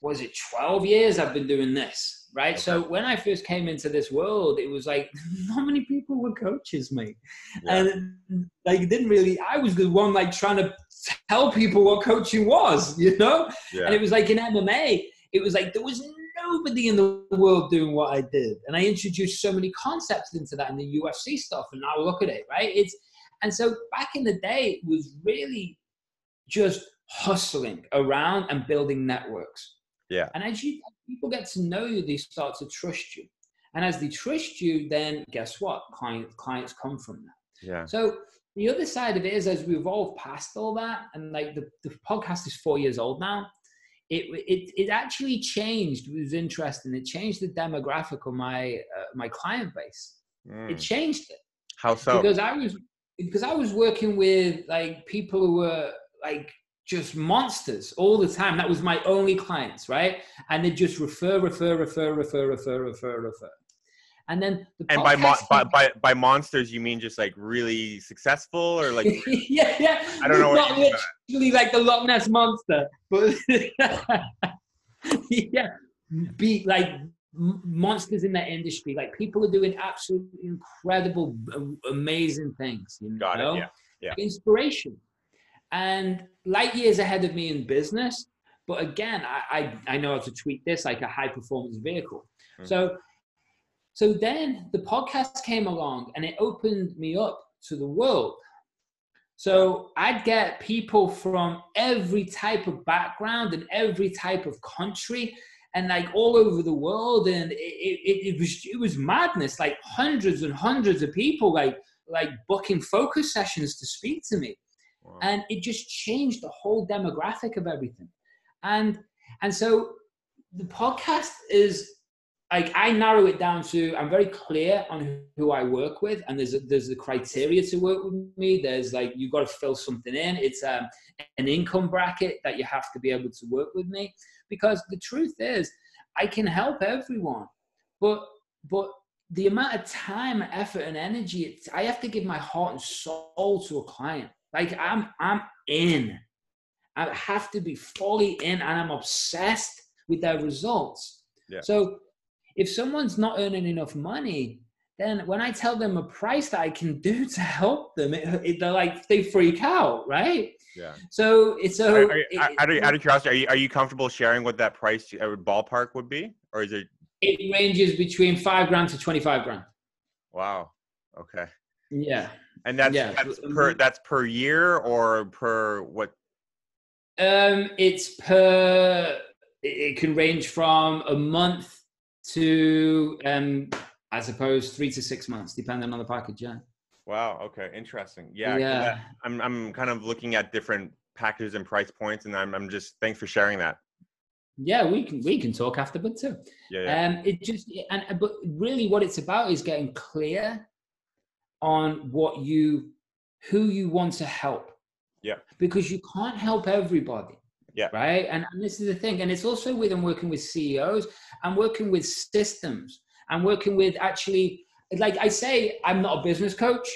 was it 12 years i've been doing this right okay. so when i first came into this world it was like not many people were coaches mate yeah. and like didn't really i was the one like trying to tell people what coaching was you know yeah. and it was like in mma it was like there was nobody in the world doing what I did. And I introduced so many concepts into that in the UFC stuff. And now look at it, right? It's and so back in the day, it was really just hustling around and building networks. Yeah. And as you people get to know you, they start to trust you. And as they trust you, then guess what? Client, clients come from that. Yeah. So the other side of it is as we evolve past all that, and like the, the podcast is four years old now it, it, it actually changed. It was interesting. It changed the demographic of my uh, my client base. Mm. It changed it. How so? Because I was because I was working with like people who were like just monsters all the time. That was my only clients, right? And they just refer, refer, refer, refer, refer, refer, refer. And then the and by, mo- by, by by monsters you mean just like really successful or like yeah yeah. I don't know not literally like the Loch Ness monster but yeah. Be like monsters in that industry. Like people are doing absolutely incredible amazing things you Got know? it, yeah, yeah. inspiration. And light years ahead of me in business but again I, I, I know how to tweak this like a high performance vehicle. Mm-hmm. so so then the podcast came along and it opened me up to the world. So I'd get people from every type of background and every type of country and like all over the world. And it, it, it was, it was madness, like hundreds and hundreds of people like, like booking focus sessions to speak to me. Wow. And it just changed the whole demographic of everything. And, and so the podcast is like I narrow it down to I'm very clear on who I work with, and there's a, there's the criteria to work with me. There's like you've got to fill something in. It's um, an income bracket that you have to be able to work with me, because the truth is I can help everyone, but but the amount of time, effort, and energy I have to give my heart and soul to a client. Like I'm I'm in. I have to be fully in, and I'm obsessed with their results. Yeah. So if someone's not earning enough money, then when I tell them a price that I can do to help them, it, it, they're like they freak out, right? Yeah. So it's so. Are, are, it, out, of, out of curiosity, are you are you comfortable sharing what that price uh, ballpark would be, or is it? It ranges between five grand to twenty five grand. Wow. Okay. Yeah. And that's, yeah. that's per that's per year or per what? Um, it's per. It can range from a month to, um, I suppose, three to six months, depending on the package. Yeah. Wow. Okay. Interesting. Yeah. Yeah. I'm I'm kind of looking at different packages and price points, and I'm I'm just thanks for sharing that. Yeah, we can we can talk after, but too. Yeah, yeah. Um, it just and but really, what it's about is getting clear on what you who you want to help. Yeah. Because you can't help everybody. Yeah. Right. And, and this is the thing. And it's also with I'm working with CEOs, I'm working with systems, I'm working with actually, like I say, I'm not a business coach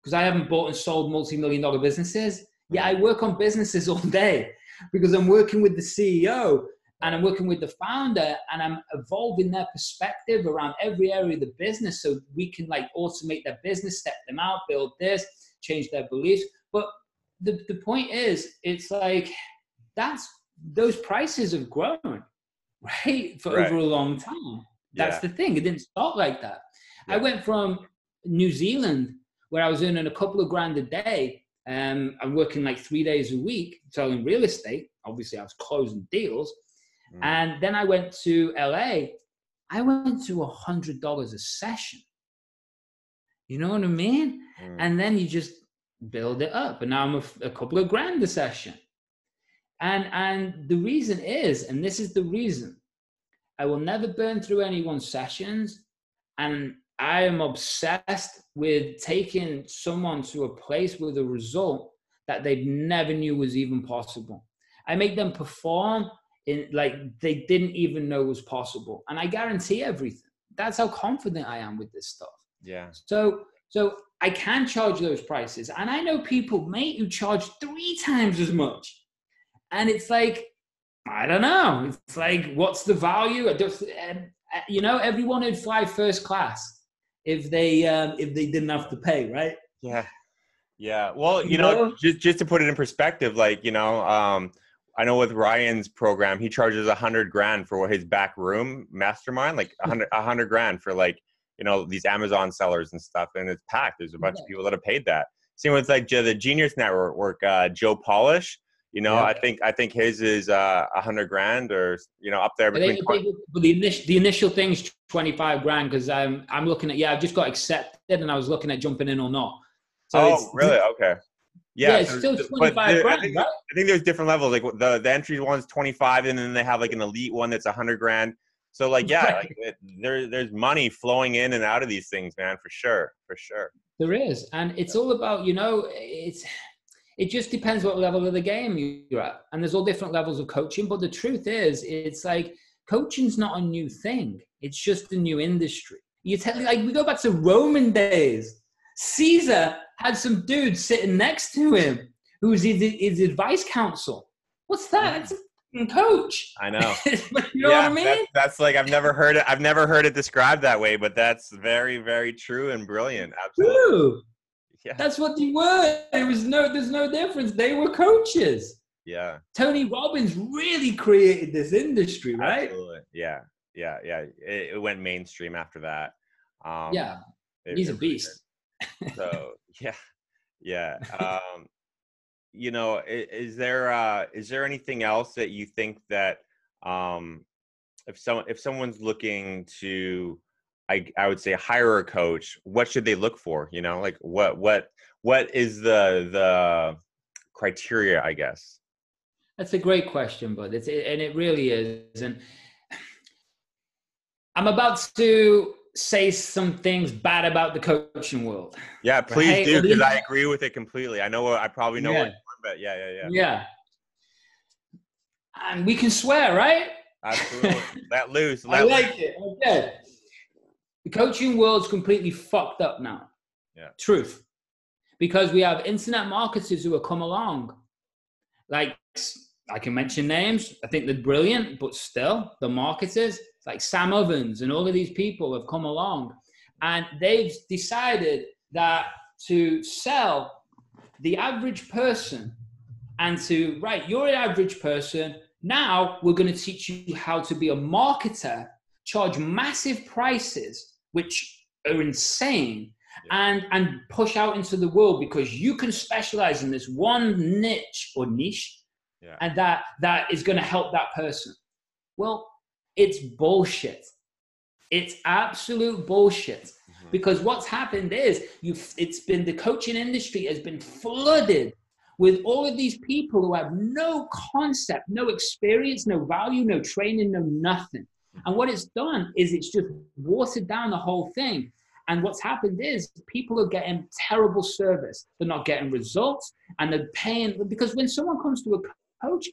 because I haven't bought and sold multi million dollar businesses. Yeah, I work on businesses all day because I'm working with the CEO and I'm working with the founder and I'm evolving their perspective around every area of the business so we can like automate their business, step them out, build this, change their beliefs. But the, the point is, it's like, that's those prices have grown, right, for right. over a long time. That's yeah. the thing. It didn't start like that. Yeah. I went from New Zealand, where I was earning a couple of grand a day, um, I'm working like three days a week selling real estate. Obviously, I was closing deals. Mm. And then I went to LA. I went to a hundred dollars a session. You know what I mean? Mm. And then you just build it up. And now I'm a, a couple of grand a session. And, and the reason is, and this is the reason, I will never burn through anyone's sessions. And I am obsessed with taking someone to a place with a result that they never knew was even possible. I make them perform in like they didn't even know was possible. And I guarantee everything. That's how confident I am with this stuff. Yeah. So so I can charge those prices. And I know people, mate, who charge three times as much and it's like I don't know. It's like what's the value? Just, uh, you know, everyone would fly first class if they um, if they didn't have to pay, right? Yeah, yeah. Well, you, you know, know, just just to put it in perspective, like you know, um, I know with Ryan's program, he charges a hundred grand for his back room mastermind, like a hundred a hundred grand for like you know these Amazon sellers and stuff, and it's packed. There's a bunch yeah. of people that have paid that. Same with like the Genius Network, uh, Joe Polish you know, yeah. I think I think his is uh, a uh, hundred grand or you know up there between. They, they, but the initial the initial thing's twenty five grand because I'm I'm looking at yeah I've just got accepted and I was looking at jumping in or not. So oh really? Okay. Yeah, yeah it's still twenty five grand. I think, right? I think there's different levels. Like the the entry one's twenty five, and then they have like an elite one that's a hundred grand. So like yeah, right. like there there's money flowing in and out of these things, man, for sure, for sure. There is, and it's all about you know it's it just depends what level of the game you're at. And there's all different levels of coaching. But the truth is, it's like coaching's not a new thing. It's just a new industry. You tell like we go back to Roman days. Caesar had some dude sitting next to him who was his, his advice council. What's that? A coach. I know. you know yeah, what I mean? That's, that's, like I've never heard it. I've never heard it described that way, but that's very, very true and brilliant. Absolutely. True. Yeah. That's what they were. There was no, there's no difference. They were coaches. Yeah. Tony Robbins really created this industry, right? Absolutely. Yeah. Yeah. Yeah. It, it went mainstream after that. Um, yeah. It, He's it a beast. so yeah. Yeah. Um, you know, is, is there uh, is there anything else that you think that um, if someone if someone's looking to I, I would say hire a coach what should they look for you know like what what what is the the criteria i guess that's a great question but it's and it really is and i'm about to say some things bad about the coaching world yeah please right? do because i agree with it completely i know i probably know yeah. what but yeah yeah yeah yeah and we can swear right Absolutely. let loose. Let I like loose. it. Okay. The coaching world's completely fucked up now. Yeah. Truth. Because we have internet marketers who have come along. Like I can mention names. I think they're brilliant, but still, the marketers like Sam Ovens and all of these people have come along, and they've decided that to sell the average person and to right, you're an average person. Now we're going to teach you how to be a marketer, charge massive prices, which are insane, yeah. and and push out into the world because you can specialize in this one niche or niche, yeah. and that that is going to help that person. Well, it's bullshit. It's absolute bullshit. Mm-hmm. Because what's happened is you've it's been the coaching industry has been flooded with all of these people who have no concept, no experience, no value, no training, no nothing. And what it's done is it's just watered down the whole thing. And what's happened is people are getting terrible service. They're not getting results and they're paying because when someone comes to a coach,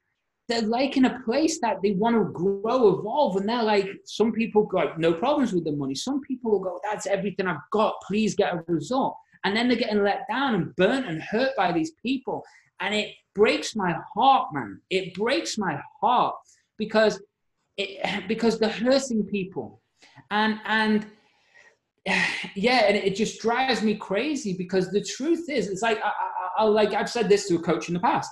they're like in a place that they want to grow, evolve, and they're like, some people got no problems with the money. Some people will go, That's everything I've got. Please get a result and then they're getting let down and burnt and hurt by these people and it breaks my heart man it breaks my heart because it because they're hurting people and and yeah and it just drives me crazy because the truth is it's like I, I, I like i've said this to a coach in the past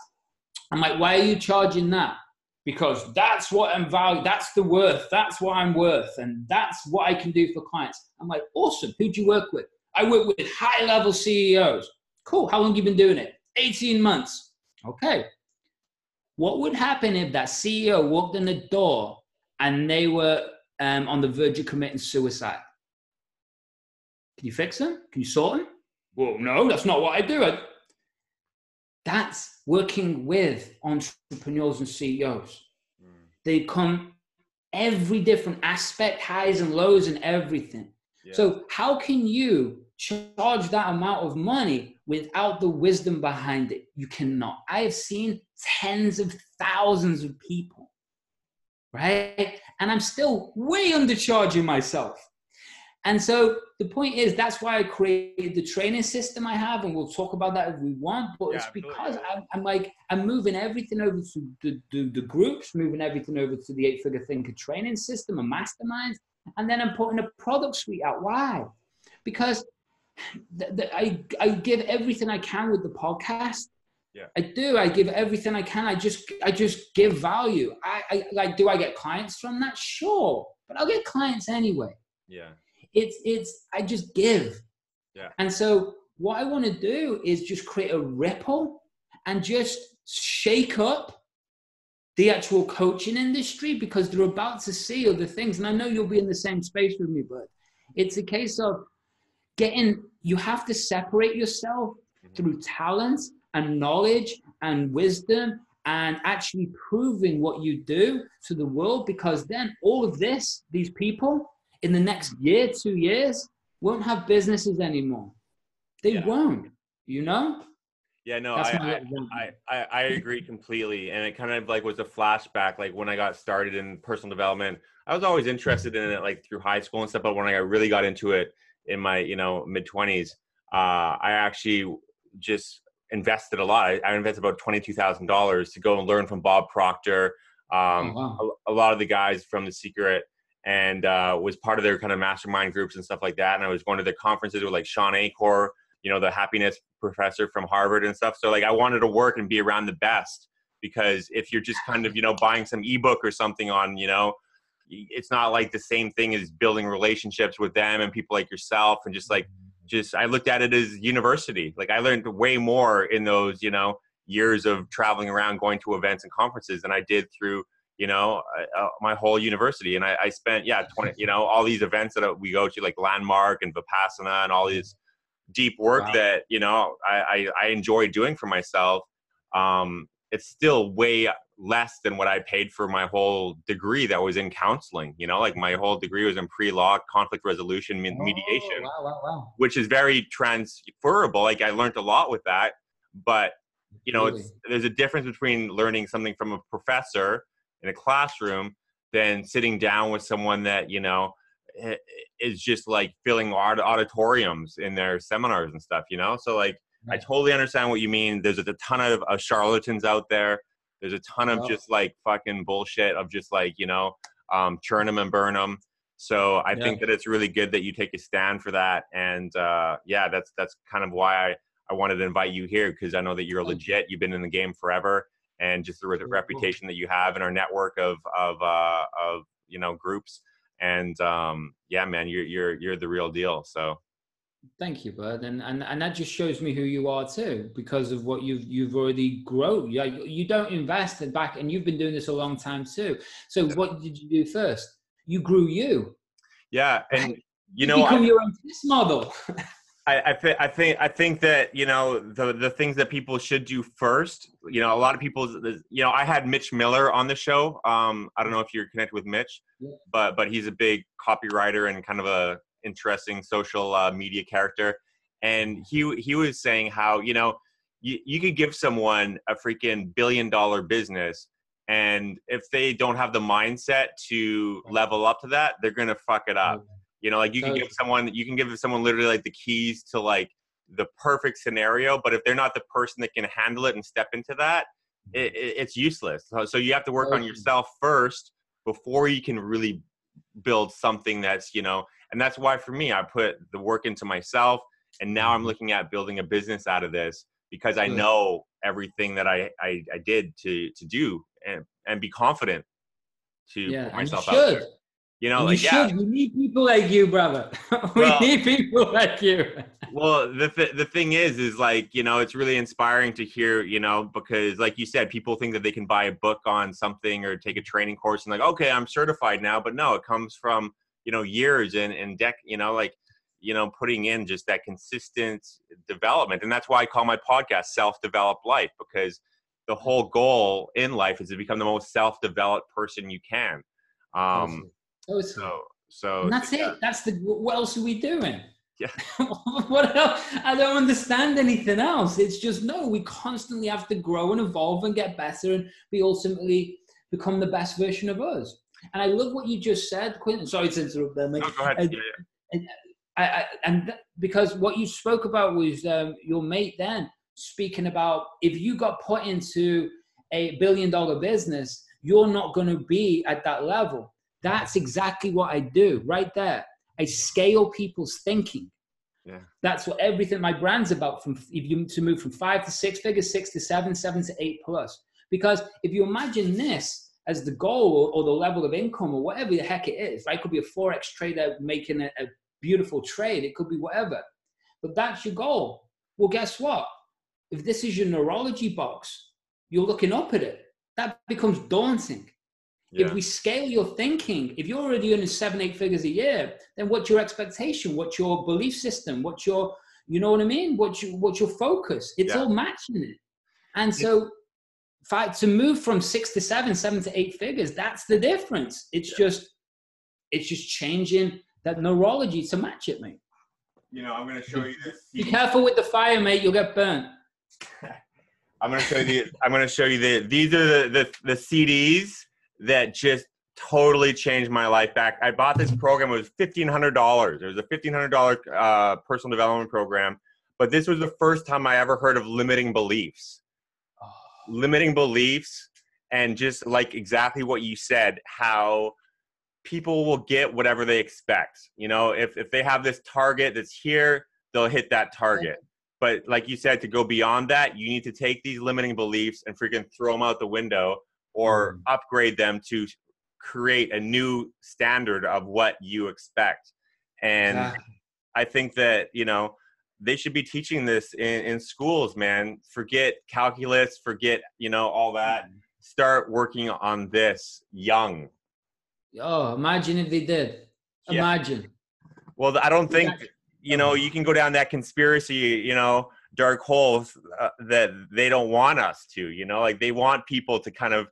i'm like why are you charging that because that's what I'm valued. That's the worth. That's what I'm worth. And that's what I can do for clients. I'm like, awesome. Who do you work with? I work with high level CEOs. Cool. How long have you been doing it? 18 months. Okay. What would happen if that CEO walked in the door and they were um, on the verge of committing suicide? Can you fix them? Can you sort them? Well, no, that's not what I do. I... That's working with entrepreneurs and CEOs. Mm. They come every different aspect, highs and lows, and everything. Yeah. So, how can you charge that amount of money without the wisdom behind it. You cannot. I have seen tens of thousands of people, right? And I'm still way undercharging myself. And so the point is, that's why I created the training system I have, and we'll talk about that if we want. But yeah, it's because I'm, I'm, like, I'm moving everything over to the, the, the groups, moving everything over to the eight figure thinker training system, a mastermind, and then I'm putting a product suite out. Why? Because the, the, I, I give everything I can with the podcast. Yeah. I do. I give everything I can. I just I just give value. I, I like do I get clients from that? Sure. But I'll get clients anyway. Yeah. It's it's I just give. Yeah. And so what I want to do is just create a ripple and just shake up the actual coaching industry because they're about to see other things. And I know you'll be in the same space with me, but it's a case of getting you have to separate yourself mm-hmm. through talent and knowledge and wisdom and actually proving what you do to the world because then all of this these people in the next year two years won't have businesses anymore. They yeah. won't you know? Yeah no I, I, I, I agree completely and it kind of like was a flashback like when i got started in personal development i was always interested in it like through high school and stuff but when i really got into it in my you know mid 20s uh, i actually just invested a lot. I, I invested about $22000 to go and learn from bob proctor um, oh, wow. a, a, lot of the guys from the secret and uh, was part of their kind of mastermind groups and stuff like that. And i was going to their conferences with like Shawn Achor you know the happiness professor from harvard and stuff. So like i wanted to work and be around the best because if you're just kind of you know buying some ebook or something on you know it's not like the same thing as building relationships with them and people like yourself and just like just I looked at it as university. Like I learned way more in those, you know, years of traveling around, going to events and conferences than I did through you know uh, uh my whole university. And I, I, spent yeah twenty you know all these events that we go to like Landmark and Vipassana and all these deep work wow. that you know I, I, I enjoy doing for myself. Um, it's still way less than what I paid for my whole degree that was in counseling. You know, like my whole degree was in pre-law, conflict resolution, oh, mediation, oh, wow, wow, wow. which is very transferable. Like I learned a lot with that, but you know, really? there's a difference between learning something from a professor in a classroom than sitting down with someone that you know is just like filling auditoriums in their seminars and stuff. You know, so like. I totally understand what you mean. There's a ton of, of charlatans out there there's a ton of just like fucking bullshit of just like you know um, churn them and burn them. So I yeah. think that it's really good that you take a stand for that, and uh, yeah, that's that's kind of why I, I wanted to invite you here because I know that you're legit. You've been in the game forever, and just the re- reputation that you have in our network of of uh, of you know groups. And um, yeah, man, you're you're you're the real deal. So Thank you, bud, and, and and that just shows me who you are too, because of what you've you've already grown. Yeah, you don't invest in back, and you've been doing this a long time too. So, what did you do first? You grew you. Yeah, and you know, become I, your own business model. I, I, th- I think I think that you know the the things that people should do first. You know, a lot of people. You know, I had Mitch Miller on the show. Um, I don't know if you're connected with Mitch, yeah. but but he's a big copywriter and kind of a interesting social uh, media character, and he he was saying how you know you, you could give someone a freaking billion dollar business and if they don't have the mindset to level up to that they're gonna fuck it up. You know like you can give someone you can give someone literally like the keys to like the perfect scenario but if they're not the person that can handle it and step into that it, it, it's useless. So, so you have to work on yourself first before you can really build something that's you know and that's why for me, I put the work into myself. And now I'm mm-hmm. looking at building a business out of this because I know everything that I, I, I did to, to do and, and be confident to yeah, put myself out there. You know, like, you yeah. We need people like you, brother. we well, need people like you. well, the th- the thing is, is like you know, it's really inspiring to hear, you know, because like you said, people think that they can buy a book on something or take a training course and like, okay, I'm certified now, but no, it comes from you know years and and deck you know like you know putting in just that consistent development. And that's why i call my podcast self-developed life because the whole goal in life is to become the most self-developed person you can. Um so so and that's yeah. it. That's the what else are we doing? Yeah. What else? I don't understand anything else. It's just no we constantly have to grow and evolve and get better and we ultimately become the best version of us and I love what you just said, Quentin. Sorry to interrupt there, mate. No, go ahead. And, yeah, yeah. and, I, I, and th- because what you spoke about was um, your mate then speaking about if you got put into a billion dollar business, you're not going to be at that level. That's exactly what I do right there. I scale people's thinking. Yeah. That's what everything my brand's about. From if you to move from five to six figures, six to seven, seven to eight plus. Because if you imagine this, as the goal or, the level of income or whatever the heck it is, right? It could be a forex trader making a, a beautiful trade. It could be whatever, but that's your goal. Well, guess what? If this is your neurology box, you're looking up at it. That becomes daunting. Yeah. If we scale your thinking, if you're already earning seven, eight figures a year, then what's your expectation? What's your belief system? What's your, you know what I mean? What's your, what's your focus? It's yeah. all matching it. And so five to move from six to seven, seven to eight figures. That's the difference. It's yeah. just it's just changing that neurology to match it, mate. You know, I'm going to show you this. Be careful with the fire, mate. You'll get burnt. I'm going to show you. I'm going to show you the. These are the, the the CDs that just totally changed my life back. I bought this program. It was fifteen hundred dollars. It was a fifteen hundred dollar uh, personal development program. But this was the first time I ever heard of limiting beliefs limiting beliefs and just like exactly what you said how people will get whatever they expect you know? If, if they have this target that's here they'll hit that target. But like you said to go beyond that you need to take these limiting beliefs and freaking throw them out the window or mm. upgrade them to create a new standard of what you expect. And i think that you know they should be teaching this in, in schools, man. Forget calculus, forget, you know, all that. Mm-hmm. Start working on this young. Oh, imagine if they did. Yeah. Imagine. Well, I don't think, you know, you can go down that conspiracy, you know, dark holes uh, that they don't want us to, you know, like they want people to kind of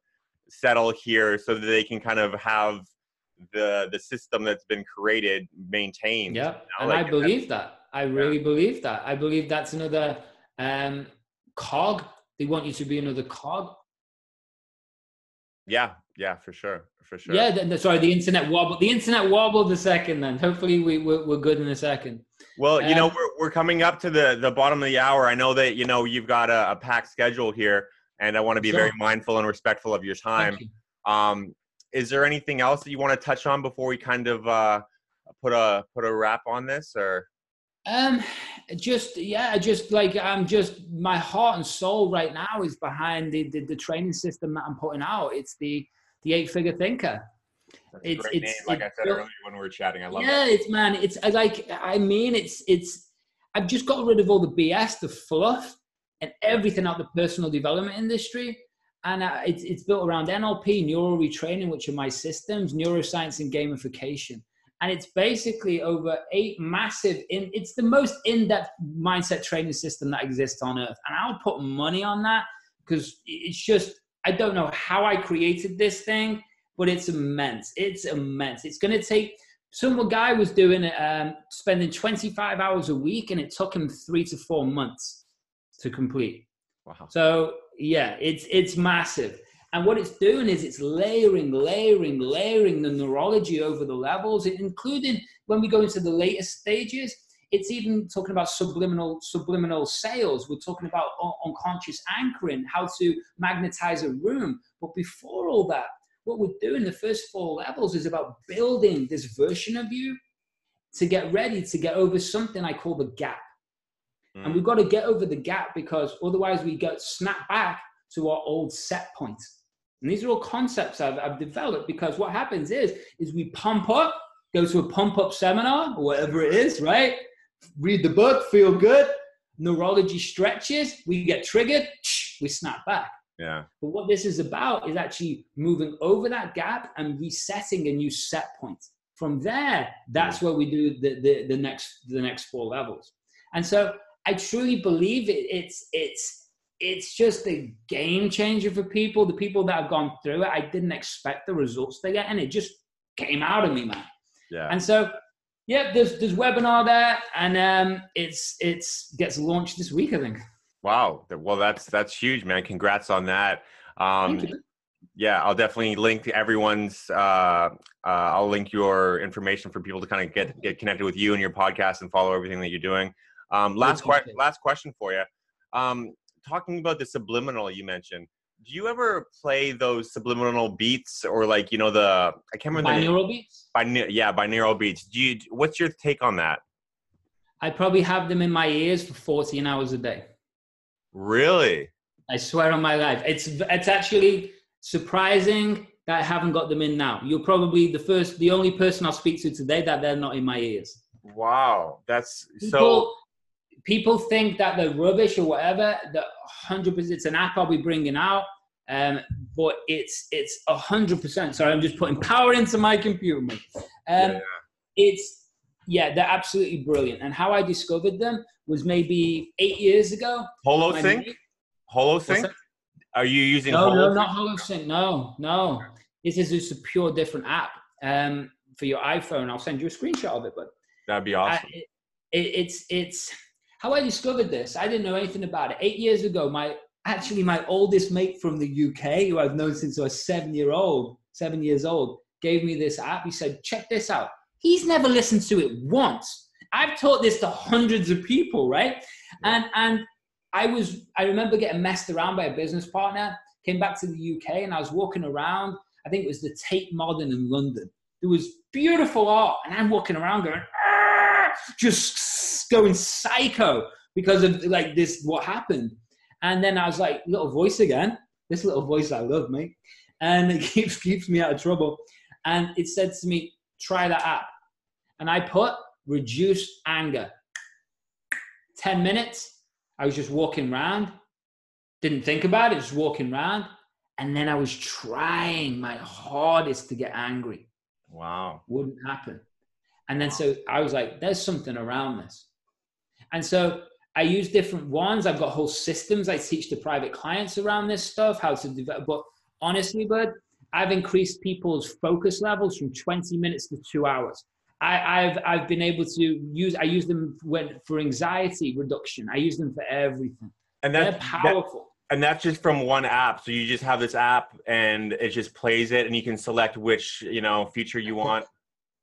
settle here so that they can kind of have the the system that's been created maintained. Yeah, you know, and like, I believe that. I really believe that. I believe that's another um, cog. They want you to be another cog. Yeah, yeah, for sure, for sure. Yeah, the, the- sorry, the internet wobbled. The internet wobbled a second. Then hopefully we we're, we're good in a second. Well, you know, Um, we're, we're coming up to the, the bottom of the hour. I know that, you know, you've got a, a packed schedule here, and I want to be very mindful and respectful of your time. You. Um, is there anything else that you want to touch on before we kind of uh, put a put a wrap on this? Or Um, just yeah, just like I'm just my heart and soul right now is behind the the, the training system that I'm putting out. It's the the eight figure thinker. that's a It's- great it's- name, like I said earlier when we were chatting. I love it. yeah, it's man, it's I like I mean it's it's I've just got rid of all the BS, the fluff, and everything out the personal development industry. And uh, it's, it's built around NLP, neural retraining, which are my systems, neuroscience, and gamification. And it's basically over eight massive, in, it's the most in depth mindset training system that exists on earth. And I'll put money on that because it's just, I don't know how I created this thing, but it's immense. It's immense. It's going to take, some guy was doing it, um, spending 25 hours a week, and it took him three to four months to complete. Wow. So yeah, it's it's massive. And what it's doing is it's layering, layering, layering the neurology over the levels, including when we go into the later stages. It's even talking about subliminal subliminal sales. We're talking about un- unconscious anchoring, how to magnetize a room. But before all that, what we're doing the first four levels is about building this version of you to get ready to get over something I call the gap. And Mm. we've got to get over the gap because otherwise we get snapped back to our old set point. And these are all concepts I've, I've developed because what happens is, is we pump up, go to a pump up seminar or whatever it is, right? Read the book, feel good. Neurology stretches, we get triggered, we snap back. Yeah. But what this is about is actually moving over that gap and resetting a new set point. From there, that's mm. where we do the, the, the next the next four levels. And so I truly believe it, it's it's it's just a game changer for people. The people that have gone through it, I didn't expect the results they get, and it just came out of me, man. Yeah. And so, yeah, there's there's webinar there, and um, it's it's gets launched this week, I think. Wow. Well, that's that's huge, man. Congrats on that. Um, Thank you. yeah, I'll definitely link everyone's. Uh, uh, I'll link your information for people to kind of get get connected with you and your podcast and follow everything that you're doing. Um, last question. Last question for you. Um, talking about the subliminal you mentioned. Do you ever play those subliminal beats or like you know the I can't remember the. Binaural beats. Bine- yeah binaural beats. Do you? What's your take on that? I probably have them in my ears for 14 hours a day. Really? I swear on my life. It's it's actually surprising that I haven't got them in now. You're probably the first, the only person I'll speak to today that they're not in my ears. Wow. That's so. people think that they're rubbish or whatever. That hundred percent, it's an app I'll be bringing out, um, but it's it's hundred percent. Sorry, I'm just putting power into my computer. mate. Um, Yeah. It's yeah, they're absolutely brilliant. And how I discovered them was maybe eight years ago. Holo My Sync. mate- Holo Sync. Are you using No, Holo no, not HoloSync. No, no. This is just a pure different app um, for your iPhone. I'll send you a screenshot of it. But That'd be I, awesome. it, it, it's it's how I discovered this. I didn't know anything about it. Eight years ago, my actually my oldest mate from the UK, who I've known since I was seven year old, seven years old, gave me this app. He said, "Check this out." He's never listened to it once. I've taught this to hundreds of people, right? And and I was I remember getting messed around by a business partner. Came back to the UK and I was walking around. I think it was the Tate Modern in London. There was beautiful art, and I'm walking around going, "Ah!" just going psycho because of like this what happened. And then I was like, little voice again. This little voice I love, mate, and it keeps keeps me out of trouble. And it said to me, try that app. And I put reduce anger. 10 minutes, I was just walking around, didn't think about it, just walking around. And then I was trying my hardest to get angry. Wow. Wouldn't happen. And then so I was like, there's something around this. And so I use different ones. I've got whole systems I teach the private clients around this stuff, how to develop. But honestly, bud, I've increased people's focus levels from 20 minutes to two hours. I, have I've been able to use I use them when, for anxiety reduction. I use them for everything. And that's They're powerful. That, and that's just from one app. So you just have this app, and it just plays it, and you can select which you know feature you want.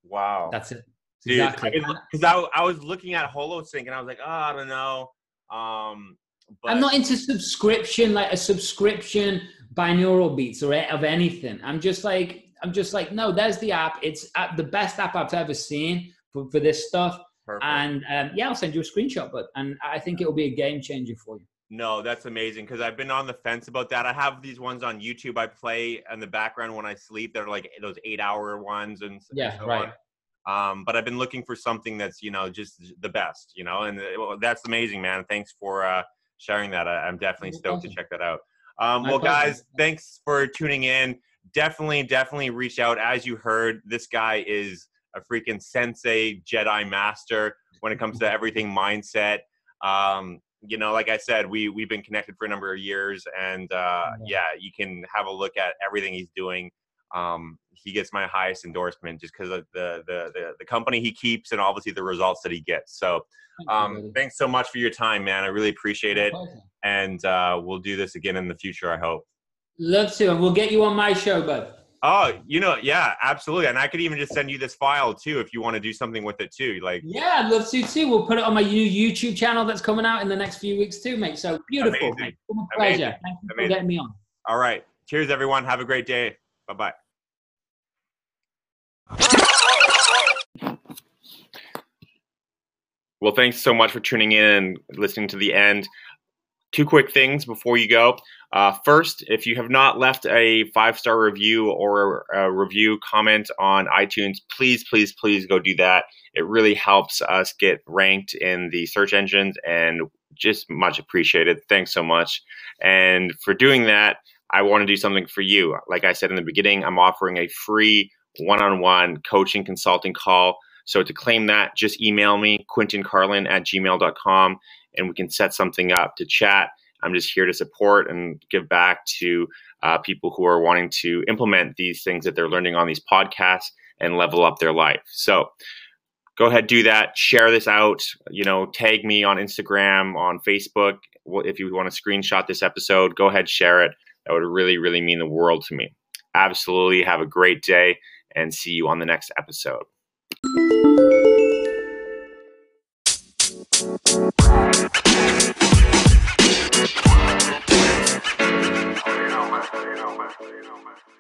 Wow, that's it. Dude, exactly. Because I, I, was looking at HoloSync, and I was like, oh, I don't know. Um, but... I'm not into subscription, like a subscription binaural beats or of anything. I'm just like, I'm just like, no, there's the app. It's the best app I've ever seen for, for this stuff. Perfect. And um, yeah, I'll send you a screenshot, but and I think it'll be a game changer for you. No, that's amazing because I've been on the fence about that. I have these ones on YouTube I play in the background when I sleep. They're like those eight hour ones and yeah, so right. Um, but I've been looking for something that's you know just the best, you know, and uh, that's amazing, man. Thanks for uh, sharing that. I, am definitely stoked to check that out. Um, well, guys, thanks for tuning in. Definitely, definitely reach out. As you heard, this guy is a freaking sensei, Jedi master when it comes to everything mindset. Um, you know, like I said, we we've been connected for a number of years, and uh, yeah, you can have a look at everything he's doing. Um, he gets my highest endorsement just because of the, the, the the company he keeps and obviously the results that he gets. So, um, thanks so much for your time, man. I really appreciate it, and uh, we'll do this again in the future. I hope. Love to, and we'll get you on my show, bud. Oh, you know, yeah, absolutely. And I could even just send you this file too if you want to do something with it too. Like, yeah, I'd love to too. We'll put it on my new YouTube channel that's coming out in the next few weeks too, mate. So beautiful, mate. my pleasure. Amazing. Thank you Amazing. for getting me on. All right. Cheers, everyone. Have a great day. Bye bye. Well, thanks so much for tuning in and listening to the end. Two quick things before you go. Uh, first, if you have not left a five star review or a review comment on iTunes, please, please, please go do that. It really helps us get ranked in the search engines and just much appreciated. Thanks so much. And for doing that, I want to do something for you. Like I said in the beginning, I'm offering a free one on one coaching consulting call. So to claim that, just email me, quintoncarlin at gmail.com, and we can set something up to chat. I'm just here to support and give back to uh, people who are wanting to implement these things that they're learning on these podcasts and level up their life. So go ahead, do that. Share this out. You know, tag me on Instagram, on Facebook. If you want to screenshot this episode, go ahead, share it. That would really, really mean the world to me. Absolutely. Have a great day and see you on the next episode. you know, man.